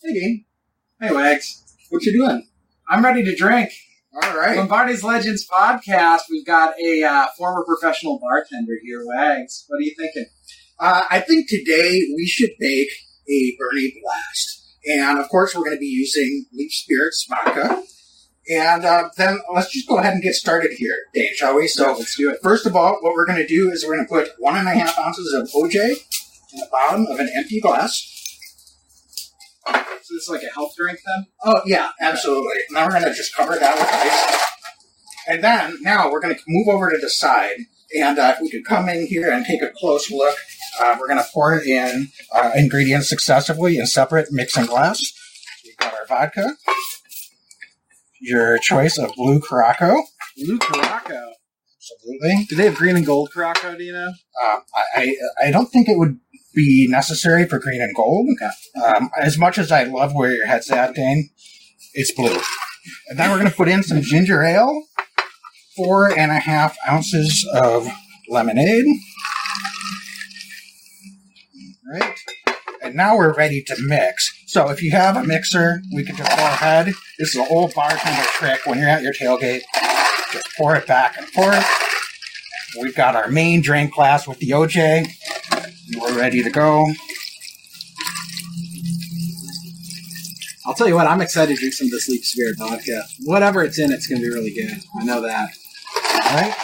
Hey, Dean. Hey, Wags. What you doing? I'm ready to drink. All right. Lombardi's Legends podcast. We've got a uh, former professional bartender here, Wags. What are you thinking? Uh, I think today we should make a Bernie Blast. And of course, we're going to be using Leap Spirits vodka. And uh, then let's just go ahead and get started here, Dave, shall we? So, let's do it. first of all, what we're going to do is we're going to put one and a half ounces of OJ in the bottom of an empty glass. So this is like a health drink then? Oh, yeah, absolutely. Now we're going to just cover that with ice. And then now we're going to move over to the side. And uh, if we could come in here and take a close look, uh, we're going to pour in uh, ingredients successively in separate mixing glass. We've got our vodka, your choice of blue Curaçao. Blue Curaçao. Absolutely. Do they have green and gold Curaçao, do you know? Uh, I, I I don't think it would be necessary for green and gold. Um, as much as I love where your head's at, Dane, it's blue. And then we're going to put in some ginger ale, four and a half ounces of lemonade. Right. And now we're ready to mix. So if you have a mixer, we can just go ahead. This is an old bartender trick. When you're at your tailgate, just pour it back and forth. We've got our main drink glass with the OJ. We're ready to go. I'll tell you what, I'm excited to drink some of this Leap Spirit vodka. Whatever it's in, it's going to be really good. I know that. All right.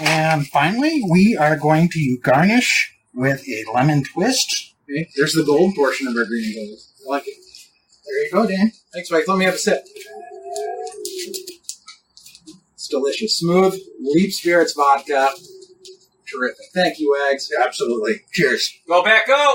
And finally, we are going to garnish with a lemon twist. Okay, there's the gold portion of our green and gold. I like it. There you go, Dan. Thanks, Wags. Let me have a sip. It's delicious. Smooth, Leap Spirits vodka. Terrific. Thank you, Eggs. Absolutely. Cheers. Go back, go!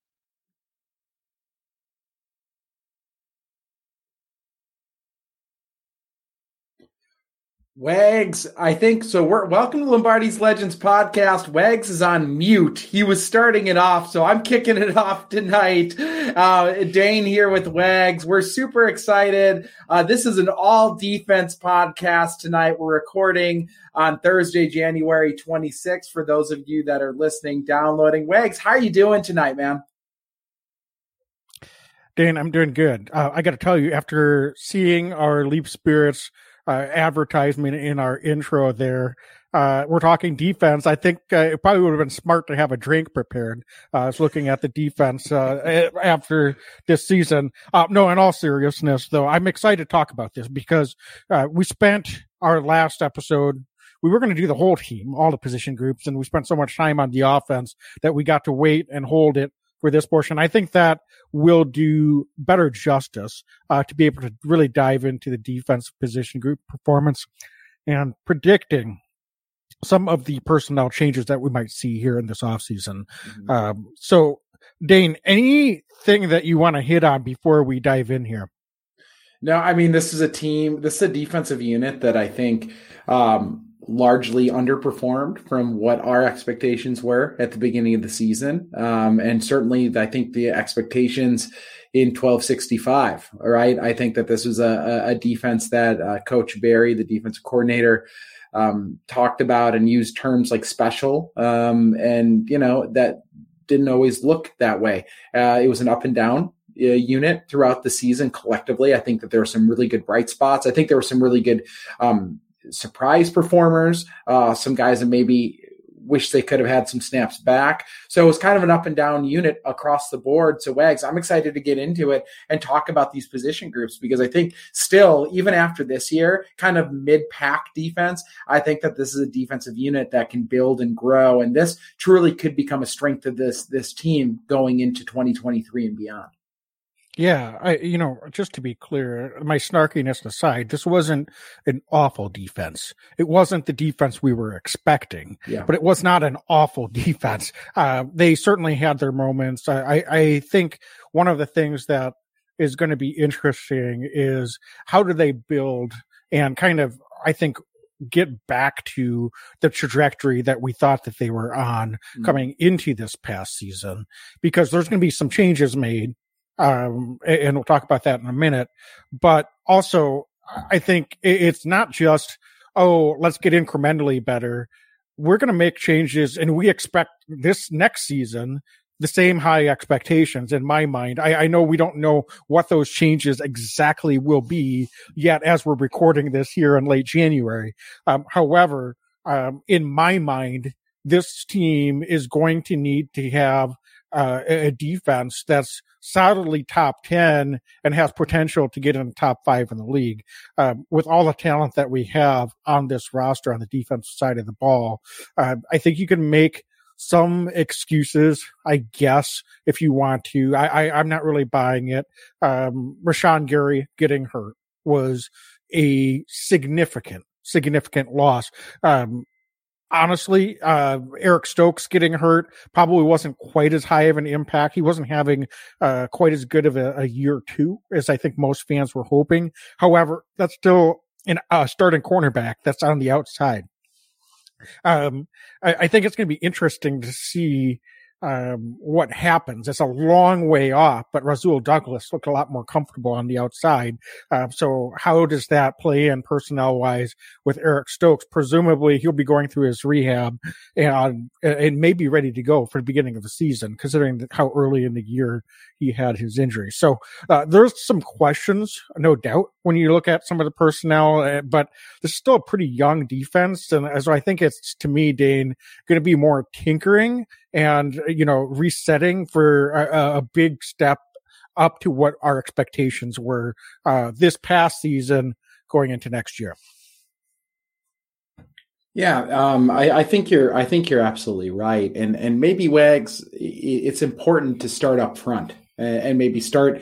Wags, I think so. We're welcome to Lombardi's Legends podcast. Wags is on mute. He was starting it off, so I'm kicking it off tonight. Uh, Dane here with Wags. We're super excited. Uh, this is an all defense podcast tonight. We're recording on Thursday, January 26th. For those of you that are listening, downloading. Wags, how are you doing tonight, man? Dan, I'm doing good. Uh, I got to tell you, after seeing our Leap Spirits uh, advertisement in our intro there, uh, we're talking defense. I think uh, it probably would have been smart to have a drink prepared. Uh, I was looking at the defense uh, after this season. Uh, no, in all seriousness, though, I'm excited to talk about this because uh, we spent our last episode we were going to do the whole team, all the position groups, and we spent so much time on the offense that we got to wait and hold it for this portion. I think that will do better justice uh, to be able to really dive into the defensive position group performance and predicting some of the personnel changes that we might see here in this offseason. Mm-hmm. Um, so, Dane, anything that you want to hit on before we dive in here? No, I mean this is a team. This is a defensive unit that I think um, largely underperformed from what our expectations were at the beginning of the season, um, and certainly I think the expectations in 1265. All right, I think that this was a, a defense that uh, Coach Barry, the defensive coordinator. Um, talked about and used terms like special, um, and you know that didn't always look that way. Uh, it was an up and down uh, unit throughout the season collectively. I think that there were some really good bright spots. I think there were some really good um, surprise performers, uh, some guys that maybe wish they could have had some snaps back. So it was kind of an up and down unit across the board. So Wags, I'm excited to get into it and talk about these position groups because I think still, even after this year, kind of mid pack defense, I think that this is a defensive unit that can build and grow. And this truly could become a strength of this, this team going into 2023 and beyond. Yeah, I you know, just to be clear, my snarkiness aside, this wasn't an awful defense. It wasn't the defense we were expecting, Yeah. but it was not an awful defense. Uh, they certainly had their moments. I, I, I think one of the things that is going to be interesting is how do they build and kind of, I think get back to the trajectory that we thought that they were on mm-hmm. coming into this past season because there's going to be some changes made. Um, and we'll talk about that in a minute, but also I think it's not just, oh, let's get incrementally better. We're going to make changes and we expect this next season the same high expectations in my mind. I, I, know we don't know what those changes exactly will be yet as we're recording this here in late January. Um, however, um, in my mind, this team is going to need to have uh, a defense that's solidly top 10 and has potential to get in the top five in the league. Um, with all the talent that we have on this roster on the defensive side of the ball, uh, I think you can make some excuses, I guess, if you want to. I, I am not really buying it. Um, Rashan Gary getting hurt was a significant, significant loss. Um, honestly, uh, Eric Stokes getting hurt probably wasn't quite as high of an impact. He wasn't having uh, quite as good of a, a, year two as I think most fans were hoping. However, that's still an uh, starting cornerback that's on the outside. Um, I, I think it's going to be interesting to see um, what happens. It's a long way off, but Rasul Douglas looked a lot more comfortable on the outside. Uh, so how does that play in personnel wise with Eric Stokes? Presumably he'll be going through his rehab and, and may be ready to go for the beginning of the season, considering how early in the year he had his injury. So uh, there's some questions, no doubt, when you look at some of the personnel, uh, but this is still a pretty young defense. And as I think it's to me, Dane, going to be more tinkering and, you know, resetting for a, a big step up to what our expectations were uh, this past season going into next year. Yeah, um, I, I, think you're. I think you're absolutely right, and and maybe Wags. It's important to start up front and maybe start.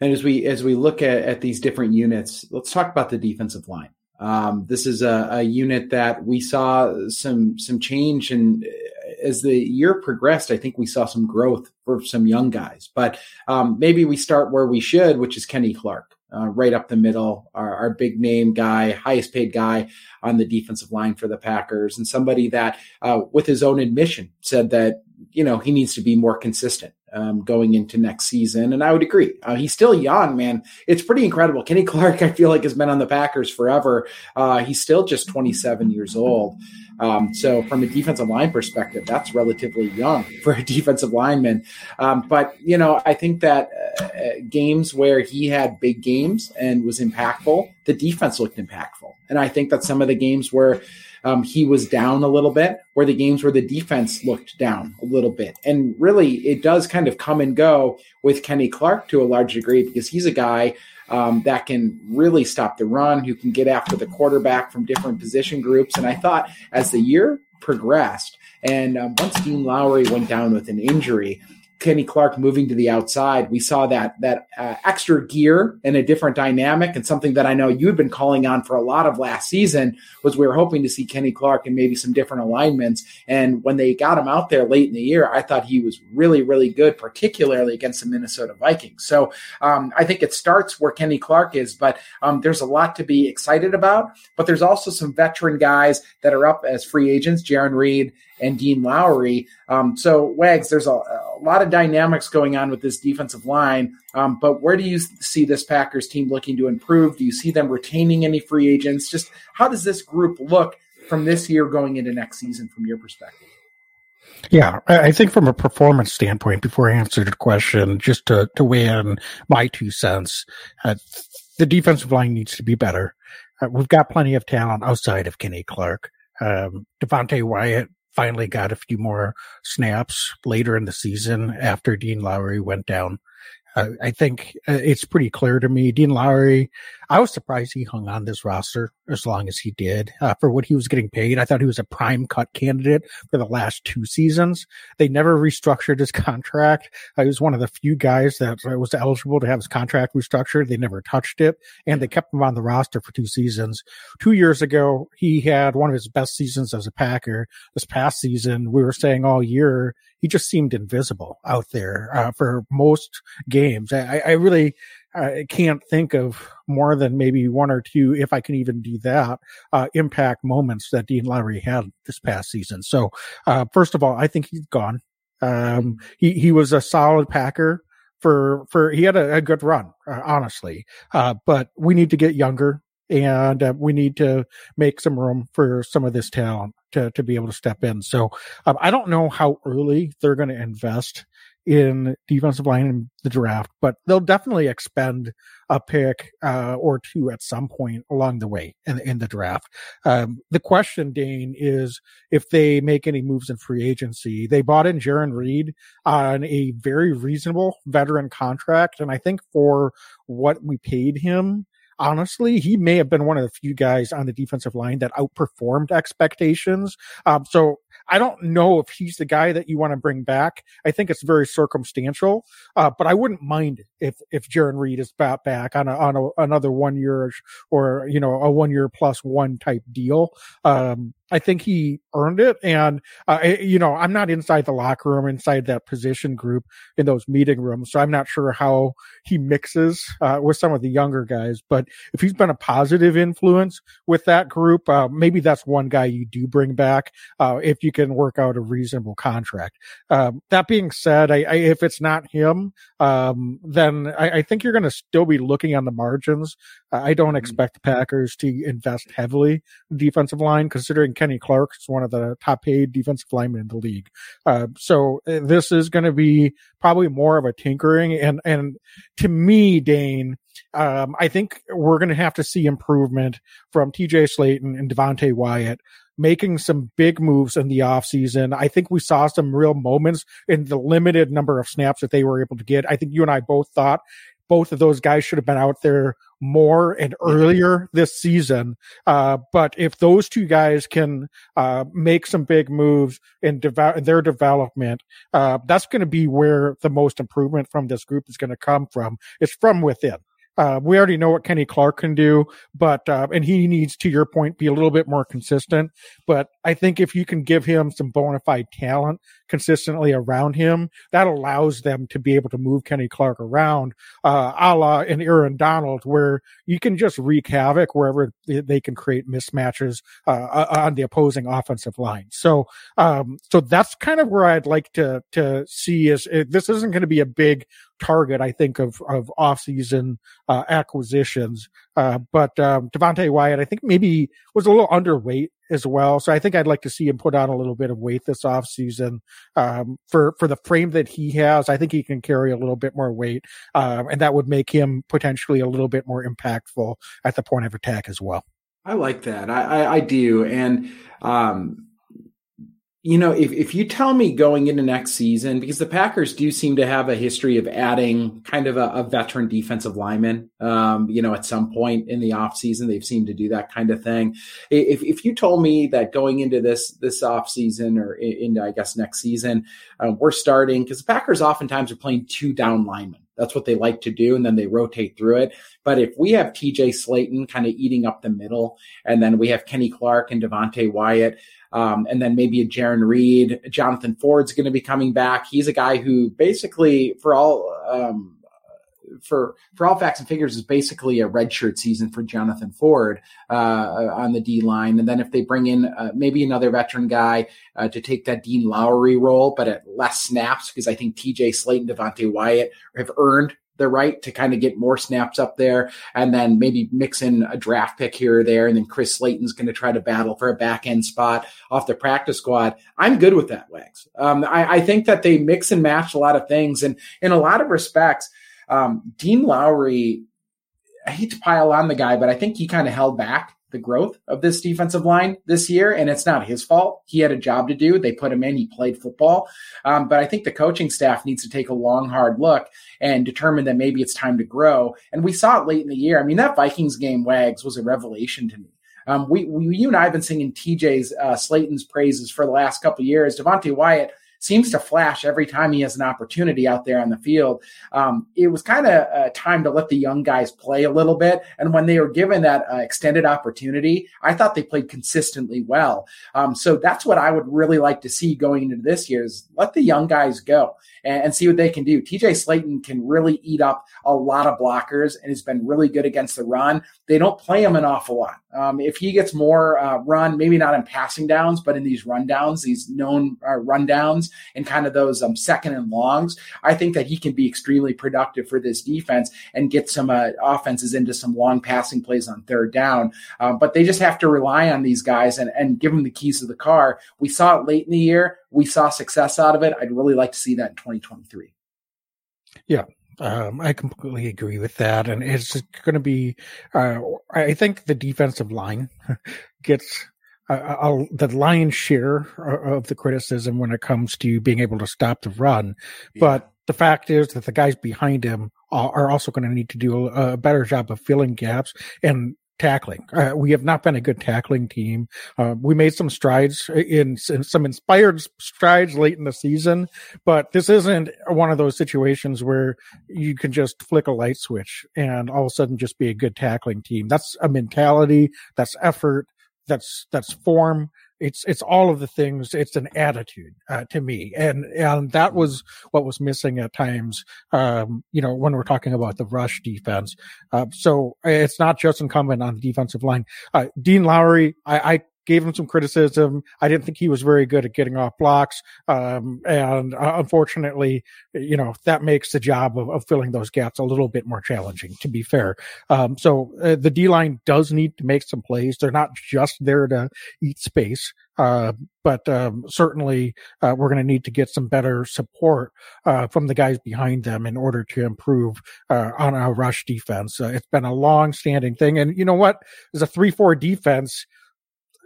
And as we as we look at, at these different units, let's talk about the defensive line. Um, this is a, a, unit that we saw some some change, and as the year progressed, I think we saw some growth for some young guys. But um, maybe we start where we should, which is Kenny Clark. Uh, right up the middle, our, our, big name guy, highest paid guy on the defensive line for the Packers, and somebody that, uh, with his own admission, said that you know he needs to be more consistent um, going into next season. And I would agree. Uh, he's still young, man. It's pretty incredible. Kenny Clark, I feel like, has been on the Packers forever. Uh, he's still just 27 years old. Um, so, from a defensive line perspective, that's relatively young for a defensive lineman. Um, but, you know, I think that uh, games where he had big games and was impactful, the defense looked impactful. And I think that some of the games where um, he was down a little bit, where the games where the defense looked down a little bit. And really, it does kind of come and go with Kenny Clark to a large degree because he's a guy um, that can really stop the run, who can get after the quarterback from different position groups. And I thought as the year progressed, and um, once Dean Lowry went down with an injury, Kenny Clark moving to the outside, we saw that that uh, extra gear and a different dynamic, and something that I know you had been calling on for a lot of last season was we were hoping to see Kenny Clark and maybe some different alignments. And when they got him out there late in the year, I thought he was really, really good, particularly against the Minnesota Vikings. So um, I think it starts where Kenny Clark is, but um, there's a lot to be excited about. But there's also some veteran guys that are up as free agents, Jarran Reed and Dean Lowry. Um, so Wags, there's a, a, lot of dynamics going on with this defensive line. Um, but where do you see this Packers team looking to improve? Do you see them retaining any free agents? Just how does this group look from this year going into next season from your perspective? Yeah, I think from a performance standpoint, before I answer the question, just to, to weigh in my two cents, uh, the defensive line needs to be better. Uh, we've got plenty of talent outside of Kenny Clark. Um, Devonte Wyatt finally got a few more snaps later in the season after Dean Lowry went down. I think uh, it's pretty clear to me. Dean Lowry, I was surprised he hung on this roster as long as he did uh, for what he was getting paid. I thought he was a prime cut candidate for the last two seasons. They never restructured his contract. Uh, he was one of the few guys that was eligible to have his contract restructured. They never touched it, and they kept him on the roster for two seasons. Two years ago, he had one of his best seasons as a Packer. This past season, we were saying all year he just seemed invisible out there uh, for most games. I, I really I can't think of more than maybe one or two, if I can even do that, uh, impact moments that Dean Lowry had this past season. So, uh, first of all, I think he's gone. Um, he, he was a solid Packer for, for, he had a, a good run, uh, honestly. Uh, but we need to get younger and uh, we need to make some room for some of this talent to, to be able to step in. So um, I don't know how early they're going to invest in defensive line in the draft, but they'll definitely expend a pick uh, or two at some point along the way in, in the draft. Um, the question, Dane, is if they make any moves in free agency. They bought in Jarran Reed on a very reasonable veteran contract, and I think for what we paid him, honestly, he may have been one of the few guys on the defensive line that outperformed expectations. Um, so I don't know if he's the guy that you want to bring back. I think it's very circumstantial, uh, but I wouldn't mind if if Jarran Reed is back back on a, on a, another one year or you know a one year plus one type deal. Um, I think he earned it. And, uh, you know, I'm not inside the locker room, inside that position group in those meeting rooms. So I'm not sure how he mixes, uh, with some of the younger guys. But if he's been a positive influence with that group, uh, maybe that's one guy you do bring back, uh, if you can work out a reasonable contract. Um, that being said, I, I, if it's not him, um, then I, I think you're going to still be looking on the margins. I don't mm-hmm. expect the Packers to invest heavily defensive line considering Kenny Clark is one of the top paid defensive linemen in the league. Uh, so uh, this is going to be probably more of a tinkering. And, and to me, Dane, um, I think we're going to have to see improvement from TJ Slaton and Devonte Wyatt making some big moves in the offseason. I think we saw some real moments in the limited number of snaps that they were able to get. I think you and I both thought both of those guys should have been out there more and earlier this season. Uh, but if those two guys can uh, make some big moves in, in their development, uh, that's going to be where the most improvement from this group is going to come from. It's from within. Uh, we already know what Kenny Clark can do, but uh, and he needs, to your point, be a little bit more consistent. But I think if you can give him some bona fide talent consistently around him, that allows them to be able to move Kenny Clark around, uh, a la in Aaron Donald, where you can just wreak havoc wherever they can create mismatches uh, on the opposing offensive line. So, um, so that's kind of where I'd like to to see is it, this isn't going to be a big target, I think, of of off season uh, acquisitions. Uh, but um, Devonte Wyatt, I think maybe was a little underweight as well. So I think I'd like to see him put on a little bit of weight this off season um, for for the frame that he has. I think he can carry a little bit more weight, um, and that would make him potentially a little bit more impactful at the point of attack as well. I like that. I, I, I do, and um, you know, if, if you tell me going into next season, because the Packers do seem to have a history of adding kind of a, a veteran defensive lineman, um, you know, at some point in the offseason, they've seemed to do that kind of thing. If, if you told me that going into this, this offseason or into, I guess, next season, uh, we're starting, because the Packers oftentimes are playing two down linemen. That's what they like to do. And then they rotate through it. But if we have TJ Slaton kind of eating up the middle, and then we have Kenny Clark and Devonte Wyatt, um, and then maybe a Jarran Reed, Jonathan Ford's going to be coming back. He's a guy who basically, for all, um, for for all facts and figures is basically a redshirt season for Jonathan Ford uh, on the D line, and then if they bring in uh, maybe another veteran guy uh, to take that Dean Lowry role, but at less snaps, because I think T.J. Slaton, Devonte Wyatt have earned the right to kind of get more snaps up there and then maybe mix in a draft pick here or there. And then Chris Slayton's going to try to battle for a back end spot off the practice squad. I'm good with that, Wags. Um, I, I, think that they mix and match a lot of things. And in a lot of respects, um, Dean Lowry, I hate to pile on the guy, but I think he kind of held back the growth of this defensive line this year, and it's not his fault. He had a job to do. They put him in. He played football, um, but I think the coaching staff needs to take a long, hard look and determine that maybe it's time to grow. And we saw it late in the year. I mean, that Vikings game, Wags, was a revelation to me. Um, we, we, you and I have been singing TJ's uh, Slaton's praises for the last couple years. Devonte Wyatt seems to flash every time he has an opportunity out there on the field. Um, it was kind of uh, time to let the young guys play a little bit. And when they were given that uh, extended opportunity, I thought they played consistently well. Um, so that's what I would really like to see going into this year is let the young guys go and, and see what they can do. TJ Slaton can really eat up a lot of blockers and has been really good against the run. They don't play him an awful lot. Um, if he gets more uh, run, maybe not in passing downs, but in these rundowns, these known uh, rundowns and kind of those um, second and longs, I think that he can be extremely productive for this defense and get some uh, offenses into some long passing plays on third down. Um, but they just have to rely on these guys and, and give them the keys to the car. We saw it late in the year. We saw success out of it. I'd really like to see that in 2023. Yeah, um, I completely agree with that, and it's going to be. Uh, I think the defensive line gets uh, the lion's share of the criticism when it comes to being able to stop the run, yeah. but the fact is that the guys behind him are also going to need to do a better job of filling gaps and tackling. Uh, we have not been a good tackling team. Uh, we made some strides in, in, some inspired strides late in the season, but this isn't one of those situations where you can just flick a light switch and all of a sudden just be a good tackling team. That's a mentality. That's effort. That's, that's form. It's it's all of the things. It's an attitude uh, to me. And and that was what was missing at times um, you know when we're talking about the rush defense. Uh, so it's not just incumbent on the defensive line. Uh, dean lowry I, I gave him some criticism. I didn't think he was very good at getting off blocks. Um, and uh, unfortunately, you know, that makes the job of, of, filling those gaps a little bit more challenging, to be fair. Um, so uh, the D line does need to make some plays. They're not just there to eat space. Uh, but um, certainly uh, we're going to need to get some better support uh, from the guys behind them in order to improve uh, on our rush defense. Uh, it's been a long standing thing. And you know what? As a 3 4 defense,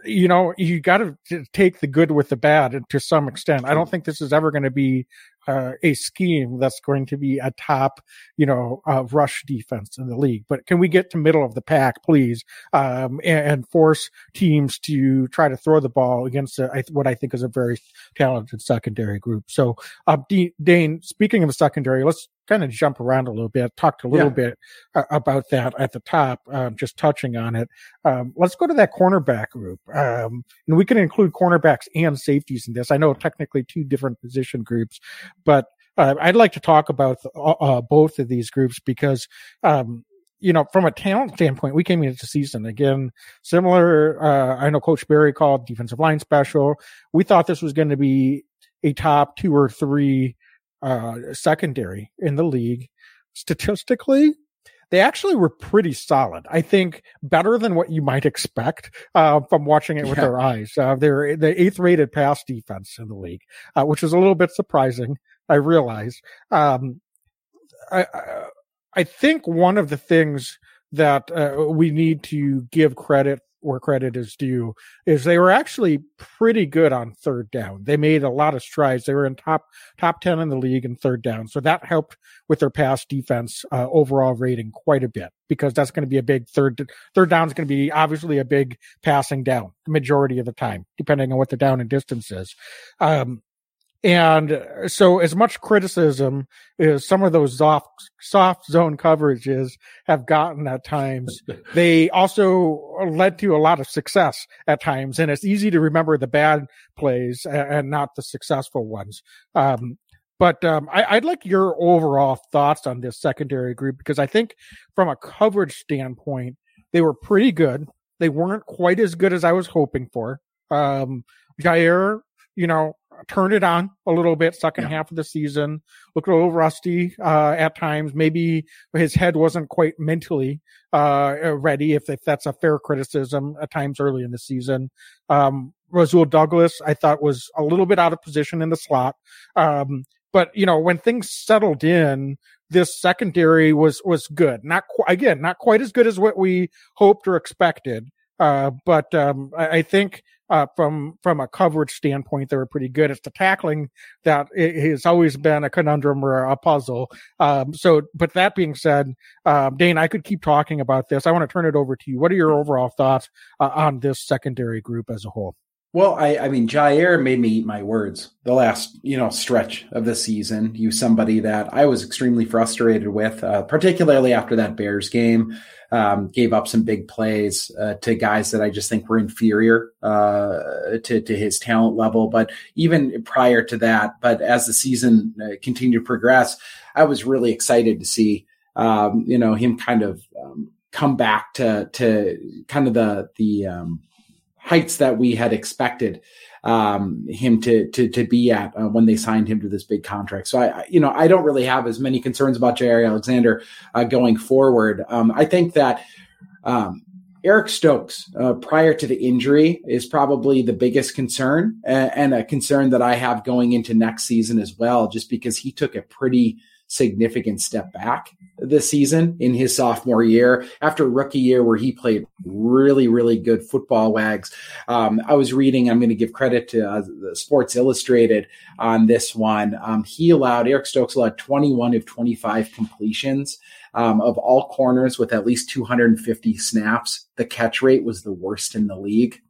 you know, you got to take the good with the bad to some extent. I don't think this is ever going to be uh, a scheme that's going to be a top, you know, uh, rush defense in the league. But can we get to middle of the pack, please, um, and, and, force teams to try to throw the ball against a, what I think is a very talented secondary group. So, uh, D- Dane, speaking of secondary, let's kind of jump around a little bit, talked a little yeah. bit uh, about that at the top, um, just touching on it. Um, let's go to that cornerback group. Um, and we can include cornerbacks and safeties in this. I know technically two different position groups, but uh, I'd like to talk about uh, uh, both of these groups because, um, you know, from a talent standpoint, we came into the season again, similar. Uh, I know Coach Barry called defensive line special. We thought this was going to be a top two or three uh, secondary in the league. Statistically, they actually were pretty solid. I think better than what you might expect uh, from watching it with yeah. their eyes. Uh, they're the eighth rated pass defense in the league, uh, which is a little bit surprising. I realize. Um, I, I think one of the things that uh, we need to give credit where credit is due is they were actually pretty good on third down. They made a lot of strides. They were in top top ten in the league in third down, so that helped with their pass defense uh, overall rating quite a bit because that's going to be a big third third down is going to be obviously a big passing down the majority of the time, depending on what the down and distance is. Um, and so as much criticism as some of those soft, soft zone coverages have gotten at times, they also led to a lot of success at times. And it's easy to remember the bad plays and not the successful ones. Um, but um, I, would like your overall thoughts on this secondary group because I think from a coverage standpoint, they were pretty good. They weren't quite as good as I was hoping for. Um, Jaire, you know, turned it on a little bit second yeah. half of the season. Looked a little rusty uh, at times. Maybe his head wasn't quite mentally uh, ready, if, if that's a fair criticism at times early in the season. Um, Rasul Douglas, I thought was a little bit out of position in the slot. Um, but you know, when things settled in, this secondary was was good. Not qu- again, not quite as good as what we hoped or expected. Uh, but um, I, I, think uh, from from a coverage standpoint, they were pretty good. It's the tackling that has always been a conundrum or a puzzle. Um, so, but that being said, um, Dane, I could keep talking about this. I want to turn it over to you. What are your overall thoughts uh, on this secondary group as a whole? Well, I, I mean, Jaire made me eat my words the last, you know, stretch of the season. You somebody that I was extremely frustrated with, uh, particularly after that Bears game. Um, gave up some big plays uh, to guys that I just think were inferior uh, to to his talent level. But even prior to that, but as the season uh, continued to progress, I was really excited to see, um, you know, him kind of um, come back to to kind of the the um, heights that we had expected um, him to to to be at uh, when they signed him to this big contract. So I, you know, I don't really have as many concerns about Jaire Alexander uh, going forward. Um, I think that. Um, Eric Stokes, uh, prior to the injury, is probably the biggest concern and, and a concern that I have going into next season as well, just because he took a pretty significant step back this season in his sophomore year. After rookie year where he played really really good football wags um, i was reading i'm going to give credit to uh, sports illustrated on this one. Um, he allowed eric stokes allowed 21 of 25 completions um, of all corners with at least 250 snaps. The catch rate was the worst in the league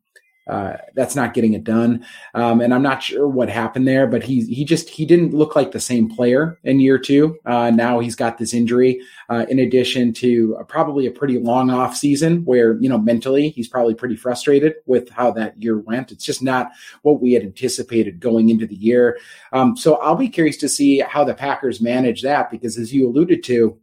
uh, that's not getting it done. Um, and I'm not sure what happened there, but he he just he didn't look like the same player in year two. Uh, now he's got this injury, uh, in addition to probably a pretty long off season where you know mentally he's probably pretty frustrated with how that year went. It's just not what we had anticipated going into the year. Um, so I'll be curious to see how the Packers manage that because, as you alluded to,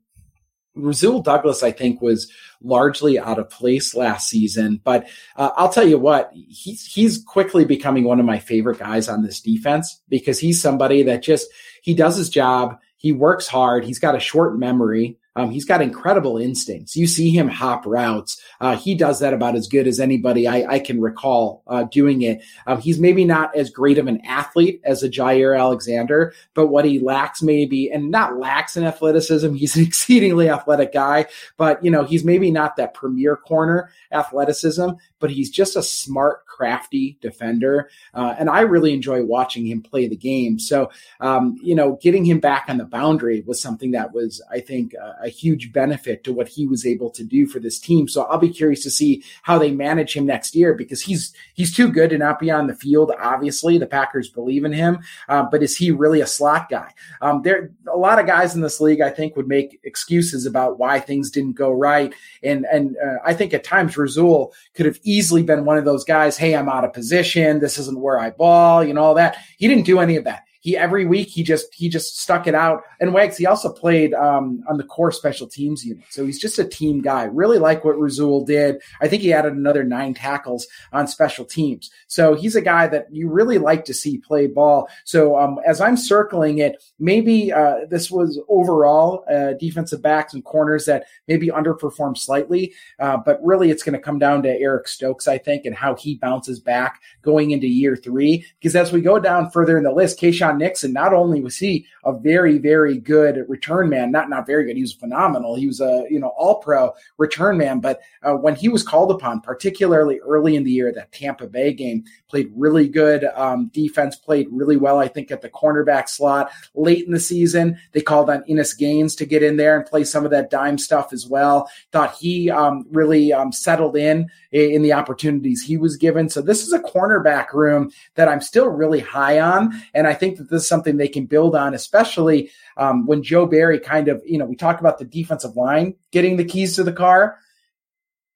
Rasul Douglas, I think, was largely out of place last season. But uh, I'll tell you what, he's he's quickly becoming one of my favorite guys on this defense because he's somebody that just he does his job. He works hard. He's got a short memory. Um, he's got incredible instincts. You see him hop routes. Uh, he does that about as good as anybody I, I can recall uh, doing it. Um, he's maybe not as great of an athlete as a Jaire Alexander, but what he lacks maybe, and not lacks in athleticism, he's an exceedingly athletic guy, but you know, he's maybe not that premier corner athleticism, but he's just a smart, crafty defender. Uh, and I really enjoy watching him play the game. So, um, you know, getting him back on the boundary was something that was, I think, uh, a huge benefit to what he was able to do for this team. So I'll be curious to see how they manage him next year because he's he's too good to not be on the field. Obviously, the Packers believe in him, uh, but is he really a slot guy? Um, there a lot of guys in this league I think would make excuses about why things didn't go right, and and uh, I think at times Rasul could have easily been one of those guys. Hey, I'm out of position. This isn't where I ball. You know all that. He didn't do any of that he every week he just he just stuck it out. And Wags he also played um, on the core special teams unit, so he's just a team guy. Really like what Rasul did. I think he added another nine tackles on special teams. So he's a guy that you really like to see play ball. So um, as I'm circling it, maybe uh, this was overall uh, defensive backs and corners that maybe underperformed slightly, uh, but really it's going to come down to Eric Stokes, I think, and how he bounces back going into year three. Because as we go down further in the list, Nixon, not only was he a very, very good return man, not not very good, he was phenomenal. He was a you know all pro return man, but uh, when he was called upon, particularly early in the year, that Tampa Bay game, played really good um, defense, played really well. I think at the cornerback slot late in the season, they called on Innis Gaines to get in there and play some of that dime stuff as well. Thought he um, really um, settled in in the opportunities he was given. So this is a cornerback room that I'm still really high on, and I think that this is something they can build on, especially um, when Joe Barry kind of, you know, we talk about the defensive line getting the keys to the car.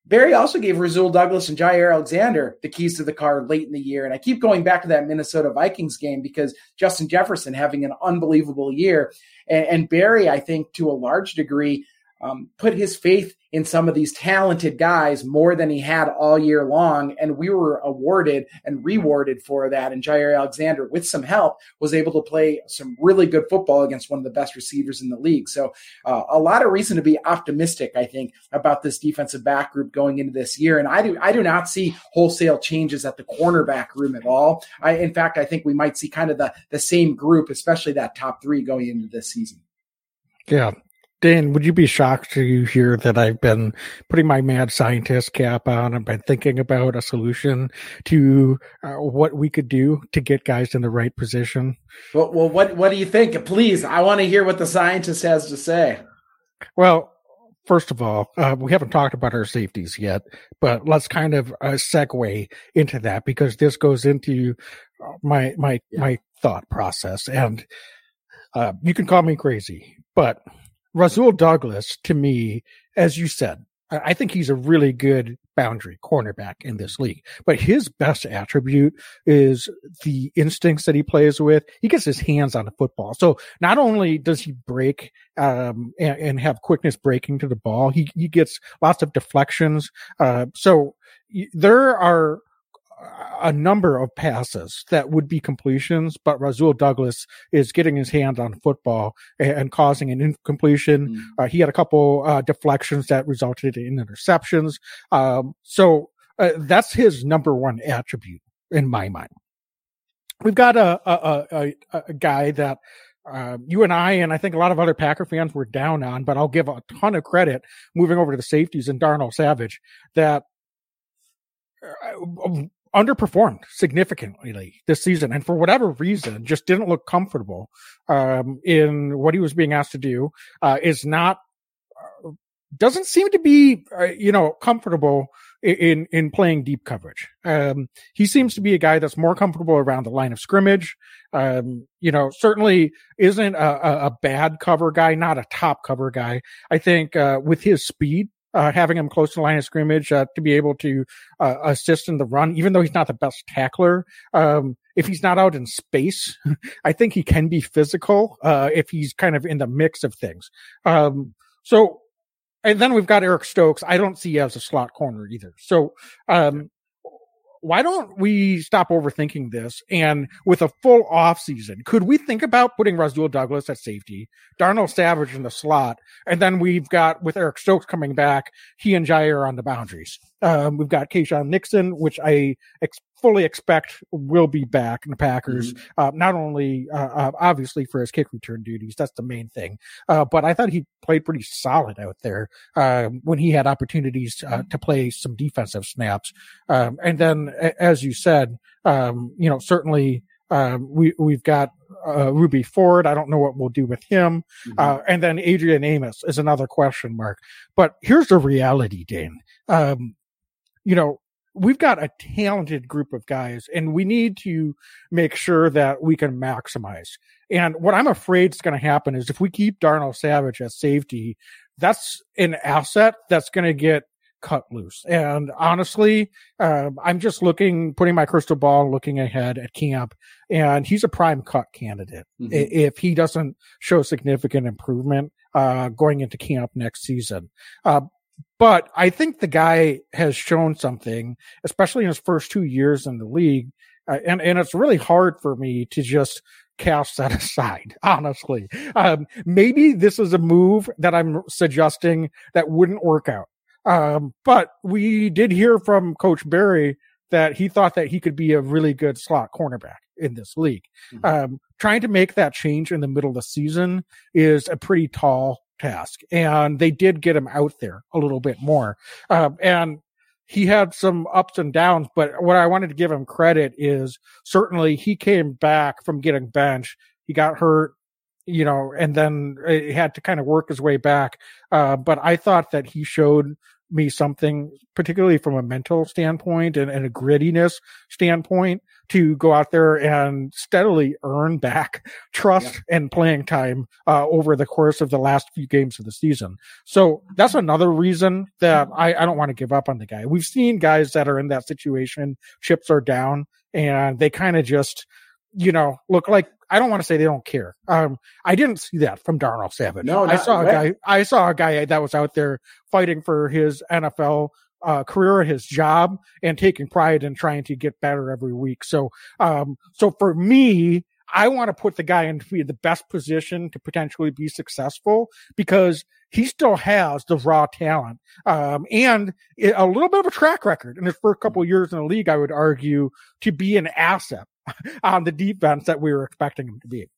Barry also gave Rasul Douglas and Jaire Alexander the keys to the car late in the year. And I keep going back to that Minnesota Vikings game because Justin Jefferson having an unbelievable year. And, and Barry, I think, to a large degree, um, put his faith in some of these talented guys more than he had all year long. And we were awarded and rewarded for that. And Jaire Alexander, with some help, was able to play some really good football against one of the best receivers in the league. So uh, a lot of reason to be optimistic, I think, about this defensive back group going into this year. And I do, I do not see wholesale changes at the cornerback room at all. I, in fact, I think we might see kind of the, the same group, especially that top three going into this season. Yeah, Dan, would you be shocked to hear that I've been putting my mad scientist cap on and been thinking about a solution to uh, what we could do to get guys in the right position? Well, well, what what do you think? Please, I want to hear what the scientist has to say. Well, first of all, uh, we haven't talked about our safeties yet, but let's kind of uh, segue into that because this goes into uh, my my yeah. my thought process. And uh, you can call me crazy, but Rasul Douglas, to me, as you said, I think he's a really good boundary cornerback in this league. But his best attribute is the instincts that he plays with. He gets his hands on the football. So not only does he break um, and, and, have quickness breaking to the ball, he he gets lots of deflections. Uh, so there are a number of passes that would be completions, but Rasul Douglas is getting his hand on football and, and causing an incompletion. Mm. Uh, he had a couple uh, deflections that resulted in interceptions. Um, so uh, that's his number one attribute in my mind. We've got a a, a, a guy that uh, you and I, and I think a lot of other Packer fans were down on, but I'll give a ton of credit moving over to the safeties and Darnell Savage that uh, underperformed significantly this season and for whatever reason just didn't look comfortable um, in what he was being asked to do uh, is not uh, doesn't seem to be uh, you know comfortable in in playing deep coverage. Um, he seems to be a guy that's more comfortable around the line of scrimmage. Um, you know certainly isn't a, a, bad cover guy not a top cover guy. I think uh, with his speed uh, having him close to the line of scrimmage uh, to be able to uh, assist in the run, even though he's not the best tackler. Um, if he's not out in space, I think he can be physical uh, if he's kind of in the mix of things. Um, so, and then we've got Eric Stokes. I don't see as a slot corner either. So, um, why don't we stop overthinking this? And with a full off season, could we think about putting Rasul Douglas at safety, Darnell Savage in the slot, and then we've got with Eric Stokes coming back, he and Jaire on the boundaries. Um, we've got Keisean Nixon, which I ex- fully expect will be back in the Packers. Mm-hmm. Uh, not only uh, uh, obviously for his kick return duties, that's the main thing, uh, but I thought he played pretty solid out there um, when he had opportunities uh, to play some defensive snaps. Um, and then, as you said, um, you know, certainly. Um, we we've got uh, Rudy Ford. I don't know what we'll do with him. Mm-hmm. Uh, and then Adrian Amos is another question mark. But here's the reality, Dane. Um, you know, we've got a talented group of guys and we need to make sure that we can maximize. And what I'm afraid is going to happen is if we keep Darnell Savage at safety, that's an asset that's going to get cut loose. And honestly, uh, I'm just looking, putting my crystal ball, looking ahead at camp, and he's a prime cut candidate mm-hmm. if he doesn't show significant improvement uh, going into camp next season. Uh, but I think the guy has shown something, especially in his first two years in the league. Uh, and, and it's really hard for me to just cast that aside, honestly. Um, maybe this is a move that I'm suggesting that wouldn't work out. Um, but we did hear from Coach Barry that he thought that he could be a really good slot cornerback in this league. Mm-hmm. Um, trying to make that change in the middle of the season is a pretty tall task. And they did get him out there a little bit more. Um, and he had some ups and downs, but what I wanted to give him credit is certainly he came back from getting benched. He got hurt, you know, and then he had to kind of work his way back. Uh, but I thought that he showed me something, particularly from a mental standpoint and, and a grittiness standpoint, to go out there and steadily earn back trust yeah. and playing time uh, over the course of the last few games of the season. So that's another reason that I, I don't want to give up on the guy. We've seen guys that are in that situation, chips are down, and they kind of just, you know, look like I don't want to say they don't care. Um, I didn't see that from Darnell Savage. No, I saw a guy. I saw a guy that was out there fighting for his NFL uh, career, his job, and taking pride in trying to get better every week. So, um, so for me, I want to put the guy in the best position to potentially be successful because he still has the raw talent um, and a little bit of a track record in his first couple of years in the league. I would argue to be an asset on the defense that we were expecting him to be.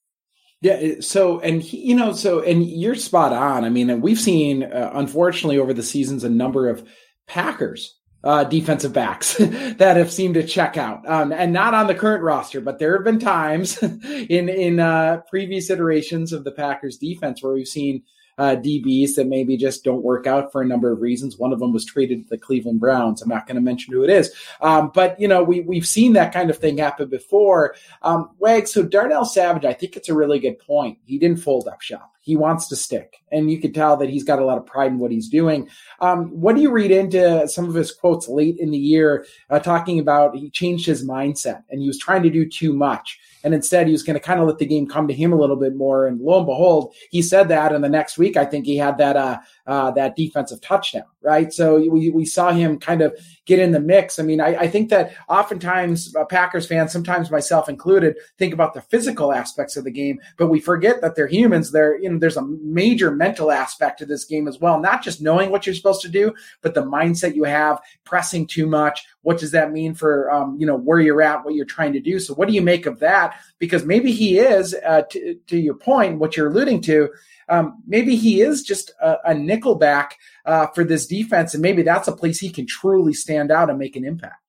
Yeah. So, and he, you know, so, and you're spot on. I mean, we've seen, uh, unfortunately, over the seasons, a number of Packers uh, defensive backs that have seemed to check out, um, and not on the current roster, but there have been times in in uh, previous iterations of the Packers defense where we've seen uh, DBs that maybe just don't work out for a number of reasons. One of them was traded to the Cleveland Browns. I'm not going to mention who it is, um, but you know we we've seen that kind of thing happen before. Um, Wag, so Darnell Savage, I think it's a really good point. He didn't fold up shop. He wants to stick, and you can tell that he's got a lot of pride in what he's doing. Um, what do you read into some of his quotes late in the year, uh, talking about he changed his mindset and he was trying to do too much? And instead, he was going to kind of let the game come to him a little bit more. And lo and behold, he said that. And the next week, I think he had that uh, uh, that defensive touchdown, right? So we, we saw him kind of get in the mix. I mean, I, I think that oftentimes uh, Packers fans, sometimes myself included, think about the physical aspects of the game, but we forget that they're humans. They're you know, there's a major mental aspect to this game as well. Not just knowing what you're supposed to do, but the mindset you have, pressing too much. What does that mean for um, you know where you're at, what you're trying to do? So, what do you make of that? Because maybe he is, uh, to, to your point, what you're alluding to um, maybe he is just a, a nickelback uh, for this defense, and maybe that's a place he can truly stand out and make an impact.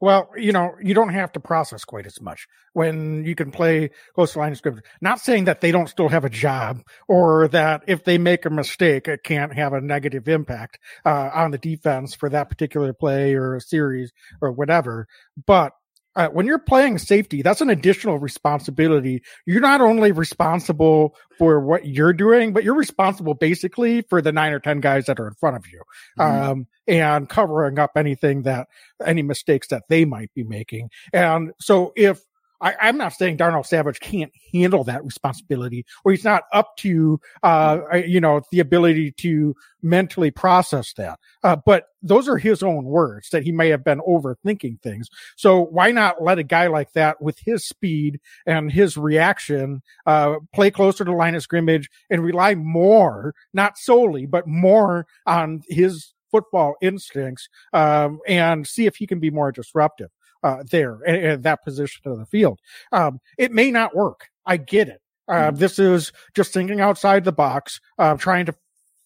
Well, you know, you don't have to process quite as much when you can play close to line of scrimmage. Not saying that they don't still have a job or that if they make a mistake, it can't have a negative impact uh, on the defense for that particular play or series or whatever. But uh, when you're playing safety, that's an additional responsibility. You're not only responsible for what you're doing, but you're responsible basically for the nine or 10 guys that are in front of you, mm-hmm. um, and covering up anything that, any mistakes that they might be making. And so if I, am not saying Darnell Savage can't handle that responsibility or he's not up to, uh, you know, the ability to mentally process that. Uh, but those are his own words that he may have been overthinking things. So why not let a guy like that with his speed and his reaction, uh, play closer to line of scrimmage and rely more, not solely, but more on his football instincts, um, and see if he can be more disruptive uh, there at, that position of the field. Um, it may not work. I get it. Uh, mm-hmm. This is just thinking outside the box, uh, trying to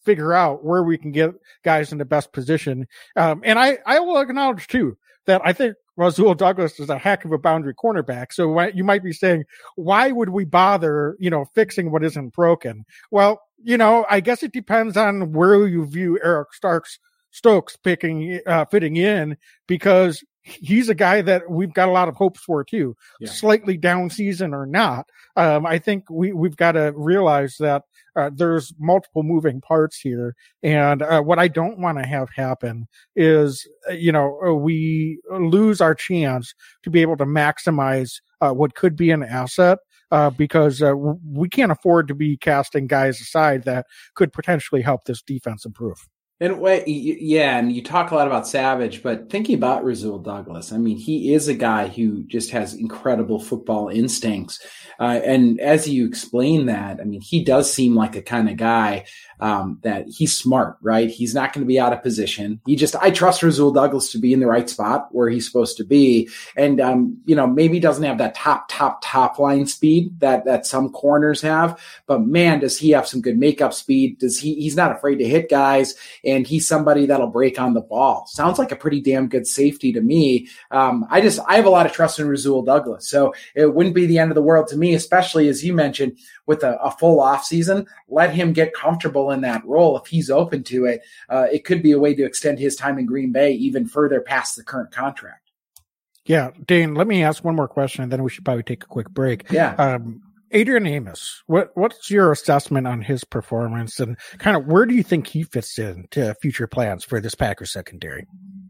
figure out where we can get guys in the best position. Um, and I, I will acknowledge too that I think Rasul Douglas is a heck of a boundary cornerback. So you might be saying, why would we bother, you know, fixing what isn't broken? Well, you know, I guess it depends on where you view Eric Starks Stokes picking, uh, fitting in because he's a guy that we've got a lot of hopes for too. Yeah. Slightly down season or not, um, I think we we've got to realize that uh, there's multiple moving parts here, and uh, what I don't want to have happen is, uh, you know, uh, we lose our chance to be able to maximize uh, what could be an asset. Uh, because we can't afford to be casting guys aside that could potentially help this defense improve. And wait, yeah, and you talk a lot about Savage, but thinking about Rasul Douglas, I mean, he is a guy who just has incredible football instincts. Uh, and as you explain that, I mean, he does seem like a kind of guy um, that he's smart, right? He's not going to be out of position. He just, I trust Rasul Douglas to be in the right spot where he's supposed to be. And, um, you know, maybe doesn't have that top, top, top line speed that, that some corners have, but man, does he have some good makeup speed? Does he, he's not afraid to hit guys and he's somebody that'll break on the ball. Sounds like a pretty damn good safety to me. Um, I just, I have a lot of trust in Rasul Douglas. So it wouldn't be the end of the world to me, especially as you mentioned with a, a full off season. Let him get comfortable in that role. If he's open to it, uh, it could be a way to extend his time in Green Bay even further past the current contract. Yeah, Dane, let me ask one more question and then we should probably take a quick break. Yeah. Um, Adrian Amos, what what's your assessment on his performance and kind of where do you think he fits in to future plans for this Packers secondary?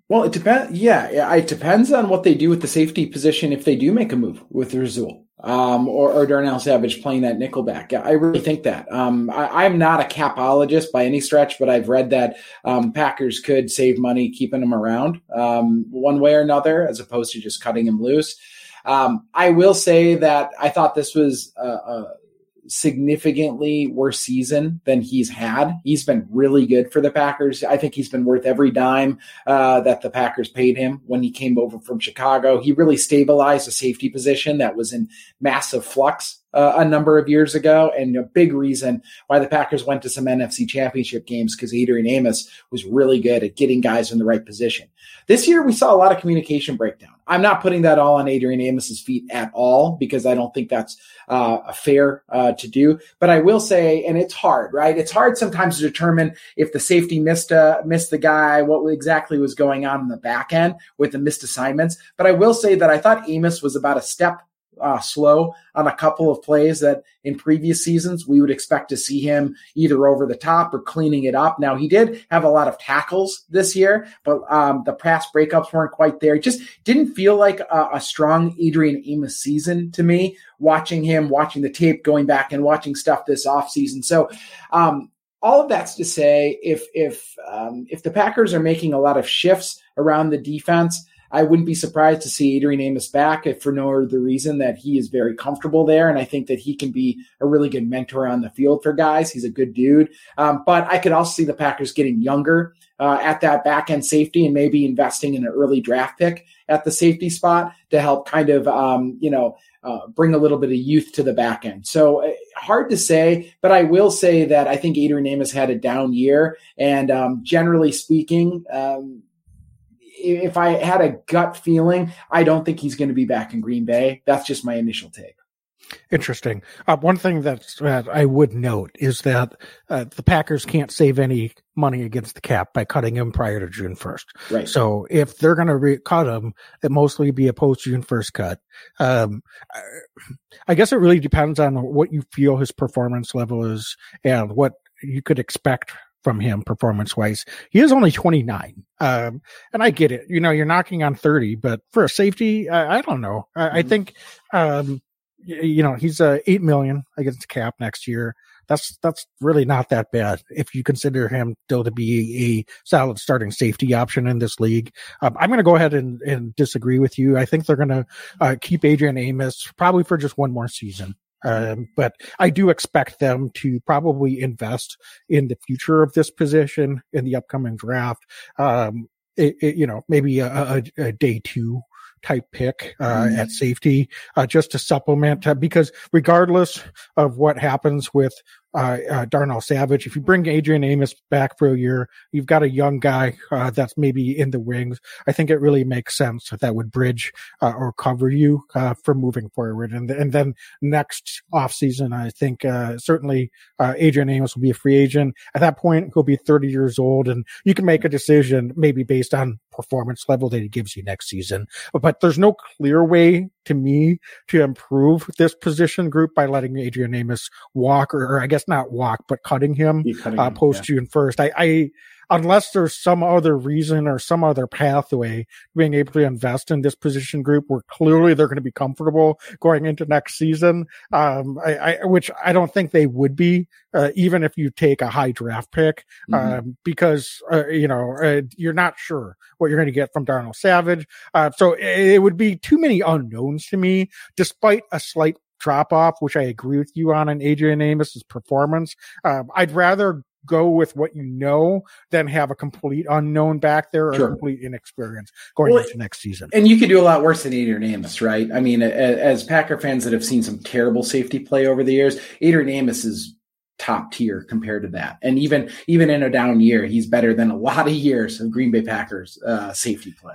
Well, it depends. Yeah, it depends on what they do with the safety position if they do make a move with Rasul um, or, or Darnell Savage playing that nickelback. I really think that. Um, I, am not a capologist by any stretch, but I've read that um, Packers could save money keeping him around um, one way or another, as opposed to just cutting him loose. Um, I will say that I thought this was a, a significantly worse season than he's had. He's been really good for the Packers. I think he's been worth every dime uh, that the Packers paid him when he came over from Chicago. He really stabilized a safety position that was in massive flux uh, a number of years ago, and a big reason why the Packers went to some NFC championship games because Adrian Amos was really good at getting guys in the right position. This year, we saw a lot of communication breakdown. I'm not putting that all on Adrian Amos's feet at all because I don't think that's uh, fair uh, to do. But I will say, and it's hard, right? It's hard sometimes to determine if the safety missed uh, missed the guy, what exactly was going on in the back end with the missed assignments. But I will say that I thought Amos was about a step uh, slow on a couple of plays that in previous seasons we would expect to see him either over the top or cleaning it up. Now he did have a lot of tackles this year, but um, the pass breakups weren't quite there. It just didn't feel like a, a strong Adrian Amos season to me. Watching him, watching the tape, going back and watching stuff this offseason. So um, all of that's to say, if if um, if the Packers are making a lot of shifts around the defense, I wouldn't be surprised to see Adrian Amos back if for no other reason that he is very comfortable there. And I think that he can be a really good mentor on the field for guys. He's a good dude. Um, but I could also see the Packers getting younger uh, at that back end safety and maybe investing in an early draft pick at the safety spot to help kind of, um, you know, uh, bring a little bit of youth to the back end. So uh, hard to say, but I will say that I think Adrian Amos had a down year. And um, generally speaking, um, if I had a gut feeling, I don't think he's going to be back in Green Bay. That's just my initial take. Interesting. Uh, one thing that I would note is that uh, the Packers can't save any money against the cap by cutting him prior to June 1st. Right. So if they're going to re- cut him, it mostly be a post June 1st cut. Um, I guess it really depends on what you feel his performance level is and what you could expect from him performance wise. He is only 29. Um, and I get it. You know, you're knocking on 30, but for a safety, I, I don't know. I, mm-hmm. I think, um, you know, he's a uh, 8 million against cap next year. That's, that's really not that bad if you consider him still to be a solid starting safety option in this league. Um, I'm going to go ahead and, and disagree with you. I think they're going to uh, keep Adrian Amos probably for just one more season. Um, but I do expect them to probably invest in the future of this position in the upcoming draft. Um, it, it, you know, maybe a, a, a, day two type pick uh, mm-hmm. at safety uh, just to supplement uh, because regardless of what happens with uh, uh, Darnell Savage. If you bring Adrian Amos back for a year, you've got a young guy uh, that's maybe in the wings. I think it really makes sense that, that would bridge uh, or cover you uh, for moving forward. And and then next off season, I think uh, certainly Adrian Amos will be a free agent. At that point, he'll be 30 years old, and you can make a decision maybe based on performance level that he gives you next season. But, there's no clear way to me to improve this position group by letting Adrian Amos walk, or, or I guess not walk, but cutting him, cutting uh, post June yeah. 1st. I, I, unless there's some other reason or some other pathway being able to invest in this position group where clearly they're going to be comfortable going into next season. Um, I, I which I don't think they would be, uh, even if you take a high draft pick, mm-hmm. um, because, uh, you know, uh, you're not sure what you're going to get from Darnell Savage. Uh, so it, it would be too many unknowns to me, despite a slight drop off, which I agree with you on in Adrian Amos's performance. Um, I'd rather go with what you know than have a complete unknown back there or sure. complete inexperience going well, into next season. And you could do a lot worse than Adrian Amos, right? I mean, as Packer fans that have seen some terrible safety play over the years, Adrian Amos is top tier compared to that. And even even in a down year, he's better than a lot of years of Green Bay Packers uh, safety play.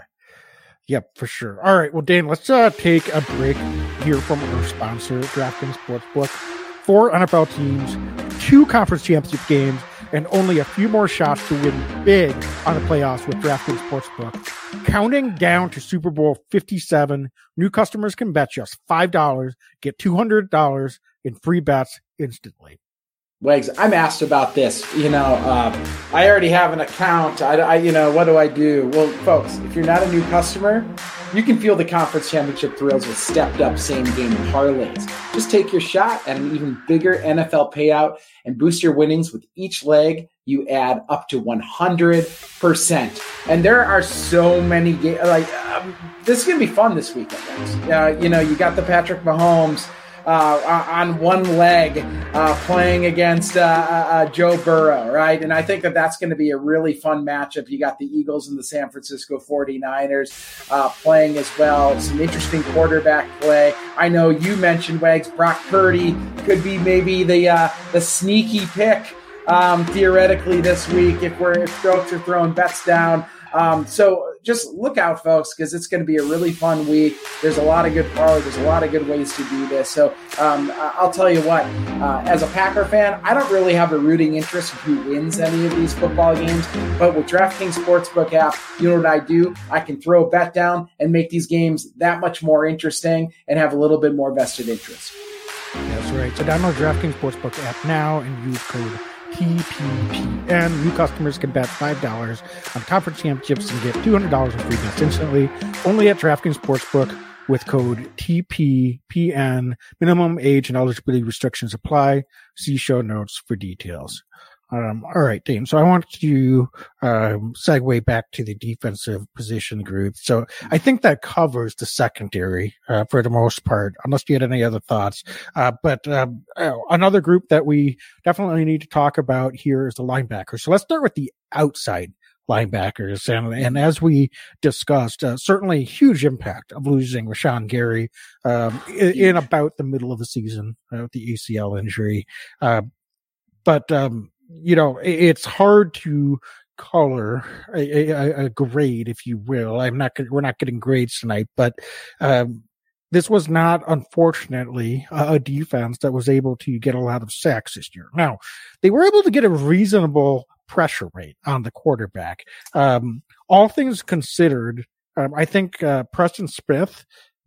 Yep, for sure. All right, well, Dan, let's uh, take a break here from our sponsor, DraftKings Sportsbook. Four NFL teams, two conference championship games, and only a few more shots to win big on the playoffs with DraftKings Sportsbook. Counting down to Super Bowl 57, new customers can bet just $5, get $200 in free bets instantly. Wags, I'm asked about this. You know, uh, I already have an account. I, I, you know, what do I do? Well, folks, if you're not a new customer, you can feel the conference championship thrills with stepped up same game parlays. Just take your shot at an even bigger NFL payout and boost your winnings with each leg. You add up to 100%. And there are so many games. Like, um, this is going to be fun this weekend. Uh, you know, you got the Patrick Mahomes uh, on one leg uh, playing against uh, uh, Joe Burrow, right? And I think that that's going to be a really fun matchup. You got the Eagles and the San Francisco 49ers uh, playing as well. Some interesting quarterback play. I know you mentioned Wags. Brock Purdy could be maybe the the sneaky pick um, theoretically this week if we're if folks are throwing bets down. Um, so just look out, folks, because it's going to be a really fun week. There's a lot of good power. There's a lot of good ways to do this. So um, I'll tell you what, uh, as a Packer fan, I don't really have a rooting interest in who wins any of these football games. But with DraftKings Sportsbook app, you know what I do? I can throw a bet down and make these games that much more interesting and have a little bit more vested interest. That's right. So download DraftKings Sportsbook app now and use code TPPN. New customers can bet $5 on conference championships and get $200 in free bets instantly. Only at DraftKings Sportsbook with code TPPN. Minimum age and eligibility restrictions apply. See show notes for details. Um, all right, Dean. So I want to um, segue back to the defensive position group. So I think that covers the secondary uh, for the most part, unless you had any other thoughts. Uh, but um, uh, another group that we definitely need to talk about here is the linebackers. So let's start with the outside linebackers. And, and as we discussed, uh, certainly huge impact of losing Rashan Gary, um, in, in, about the middle of the season uh, with the ACL injury. Uh, but, um, you know, it's hard to color a, a, a, grade, if you will. I'm not, we're not getting grades tonight, but, um, this was not, unfortunately, a defense that was able to get a lot of sacks this year. Now, they were able to get a reasonable pressure rate on the quarterback. Um, all things considered, um, I think uh, Preston Smith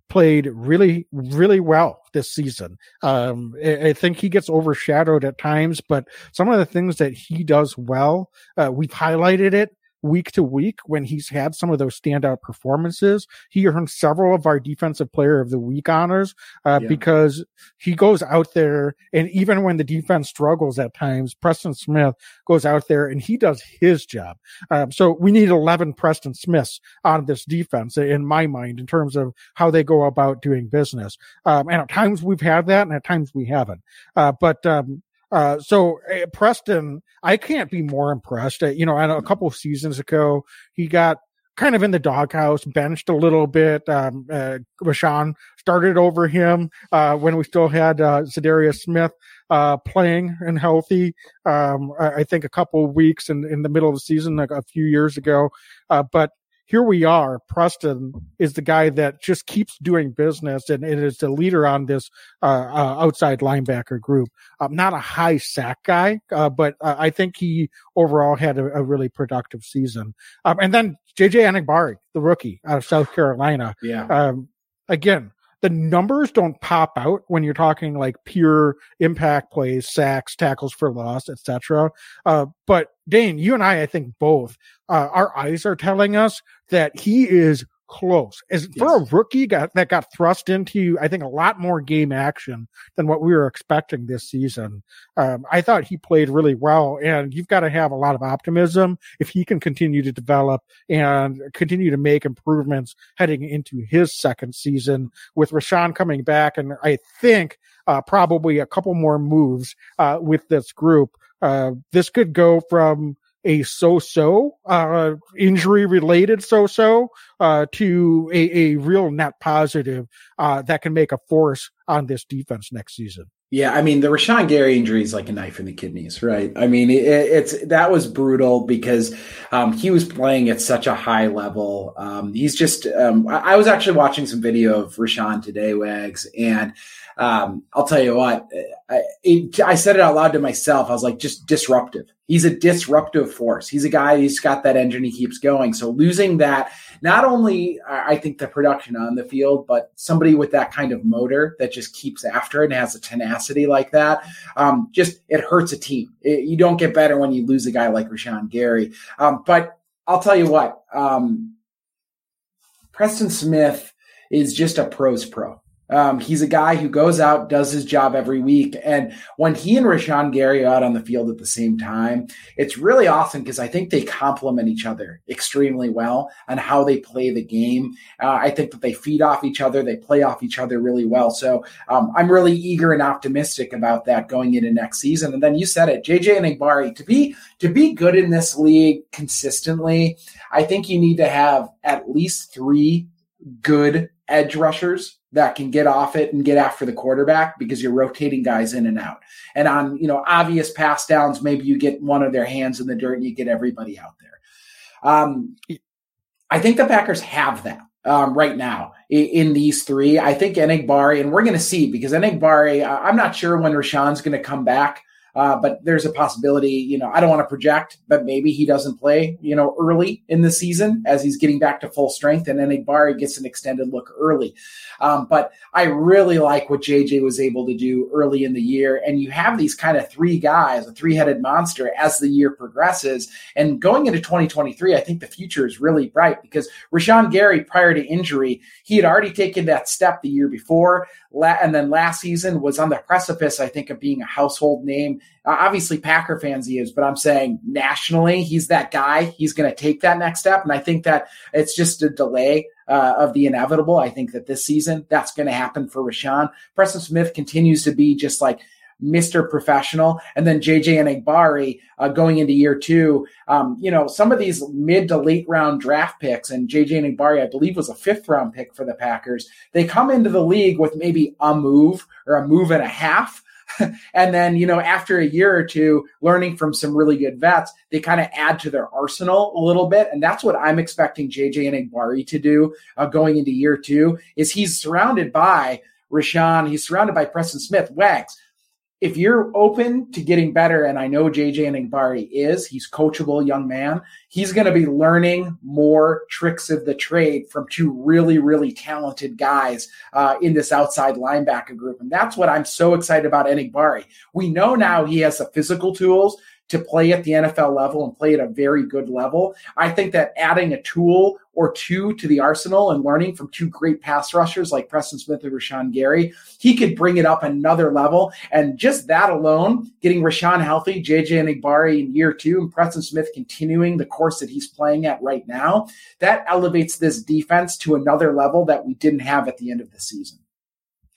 played really, really well this season. Um, I, think he gets overshadowed at times, but some of the things that he does well, uh, we've highlighted it week to week when he's had some of those standout performances. He earned several of our defensive player of the week honors uh, yeah. because he goes out there and even when the defense struggles at times, Preston Smith goes out there and he does his job. Um, so we need 11 Preston Smiths on this defense in my mind in terms of how they go about doing business. Um, and at times we've had that and at times we haven't. Uh, but, um, uh, so uh, Preston, I can't be more impressed. Uh, you know, a couple of seasons ago, he got kind of in the doghouse, benched a little bit. Um, uh, Rashan started over him uh, when we still had uh, Za'Darius Smith uh, playing and healthy. Um, I, I, think a couple of weeks in, in the middle of the season, like a few years ago. Uh, but here we are. Preston is the guy that just keeps doing business and, and is the leader on this uh, uh, outside linebacker group. Um, not a high sack guy, uh, but uh, I think he overall had a, a really productive season. Um, and then JJ Enagbare, the rookie out of South Carolina. Yeah. Um, again, the numbers don't pop out when you're talking like pure impact plays, sacks, tackles for loss, etc. Uh, but Dane, you and I, I think both, uh, our eyes are telling us that he is close. As yes. for a rookie got, that got thrust into, I think, a lot more game action than what we were expecting this season. Um, I thought he played really well, and you've got to have a lot of optimism if he can continue to develop and continue to make improvements heading into his second season with Rashan coming back, and I think uh, probably a couple more moves uh, with this group. Uh, this could go from a so-so uh, injury related so-so uh, to a, a real net positive uh, that can make a force on this defense next season. Yeah, I mean the Rashan Gary injury is like a knife in the kidneys, right? I mean it, it's that was brutal because um, he was playing at such a high level. Um, he's just um, I, I, was actually watching some video of Rashan today, Wags, and um, I'll tell you what I, it, I said it out loud to myself. I was like, just disruptive. He's a disruptive force. He's a guy. He's got that engine. He keeps going. So losing that not only I think the production on the field, but somebody with that kind of motor that just keeps after it and has a tenacity like that, um, just it hurts a team. It, you don't get better when you lose a guy like Rashan Gary. Um, but I'll tell you what, um, Preston Smith is just a pro's pro. Um, he's a guy who goes out, does his job every week. And when he and Rashan Gary are out on the field at the same time, it's really awesome because I think they complement each other extremely well and how they play the game. Uh, I think that they feed off each other, they play off each other really well. So um, I'm really eager and optimistic about that going into next season. And then you said it, JJ Enagbare, to be to be good in this league consistently, I think you need to have at least three good edge rushers that can get off it and get after the quarterback because you're rotating guys in and out. And on, you know, obvious pass downs, maybe you get one of their hands in the dirt and you get everybody out there. Um, I think the Packers have that. Um, right now in, in, these three, I think Enagbare, and we're going to see because Enagbare, I'm not sure when Rashan's going to come back. Uh, but there's a possibility, you know, I don't want to project, but maybe he doesn't play, you know, early in the season as he's getting back to full strength and Enagbare gets an extended look early. Um, but I really like what JJ was able to do early in the year. And you have these kind of three guys, a three headed monster as the year progresses. And going into 2023, I think the future is really bright because Rashan Gary, prior to injury, he had already taken that step the year before. And then last season was on the precipice, I think, of being a household name. Uh, obviously, Packer fans he is, but I'm saying nationally, he's that guy. He's going to take that next step. And I think that it's just a delay uh, of the inevitable. I think that this season that's going to happen for Rashan. Preston Smith continues to be just like Mr. Professional. And then JJ Enagbare uh, going into year two. Um, you know, some of these mid to late round draft picks, and JJ Enagbare, I believe, was a fifth round pick for the Packers. They come into the league with maybe a move or a move and a half. and then, you know, after a year or two, learning from some really good vets, they kind of add to their arsenal a little bit. And that's what I'm expecting JJ Enagbare to do uh, going into year two is he's surrounded by Rashan. He's surrounded by Preston Smith, Wags if you're open to getting better, and I know JJ Enagbare is, he's coachable young man. He's going to be learning more tricks of the trade from two really, really talented guys uh, in this outside linebacker group, and that's what I'm so excited about Enagbare. We know now he has the physical tools to play at the NFL level and play at a very good level. I think that adding a tool or two to the arsenal and learning from two great pass rushers like Preston Smith and Rashan Gary, he could bring it up another level. And just that alone, getting Rashan healthy, JJ Enagbare in year two, and Preston Smith continuing the course that he's playing at right now, that elevates this defense to another level that we didn't have at the end of the season.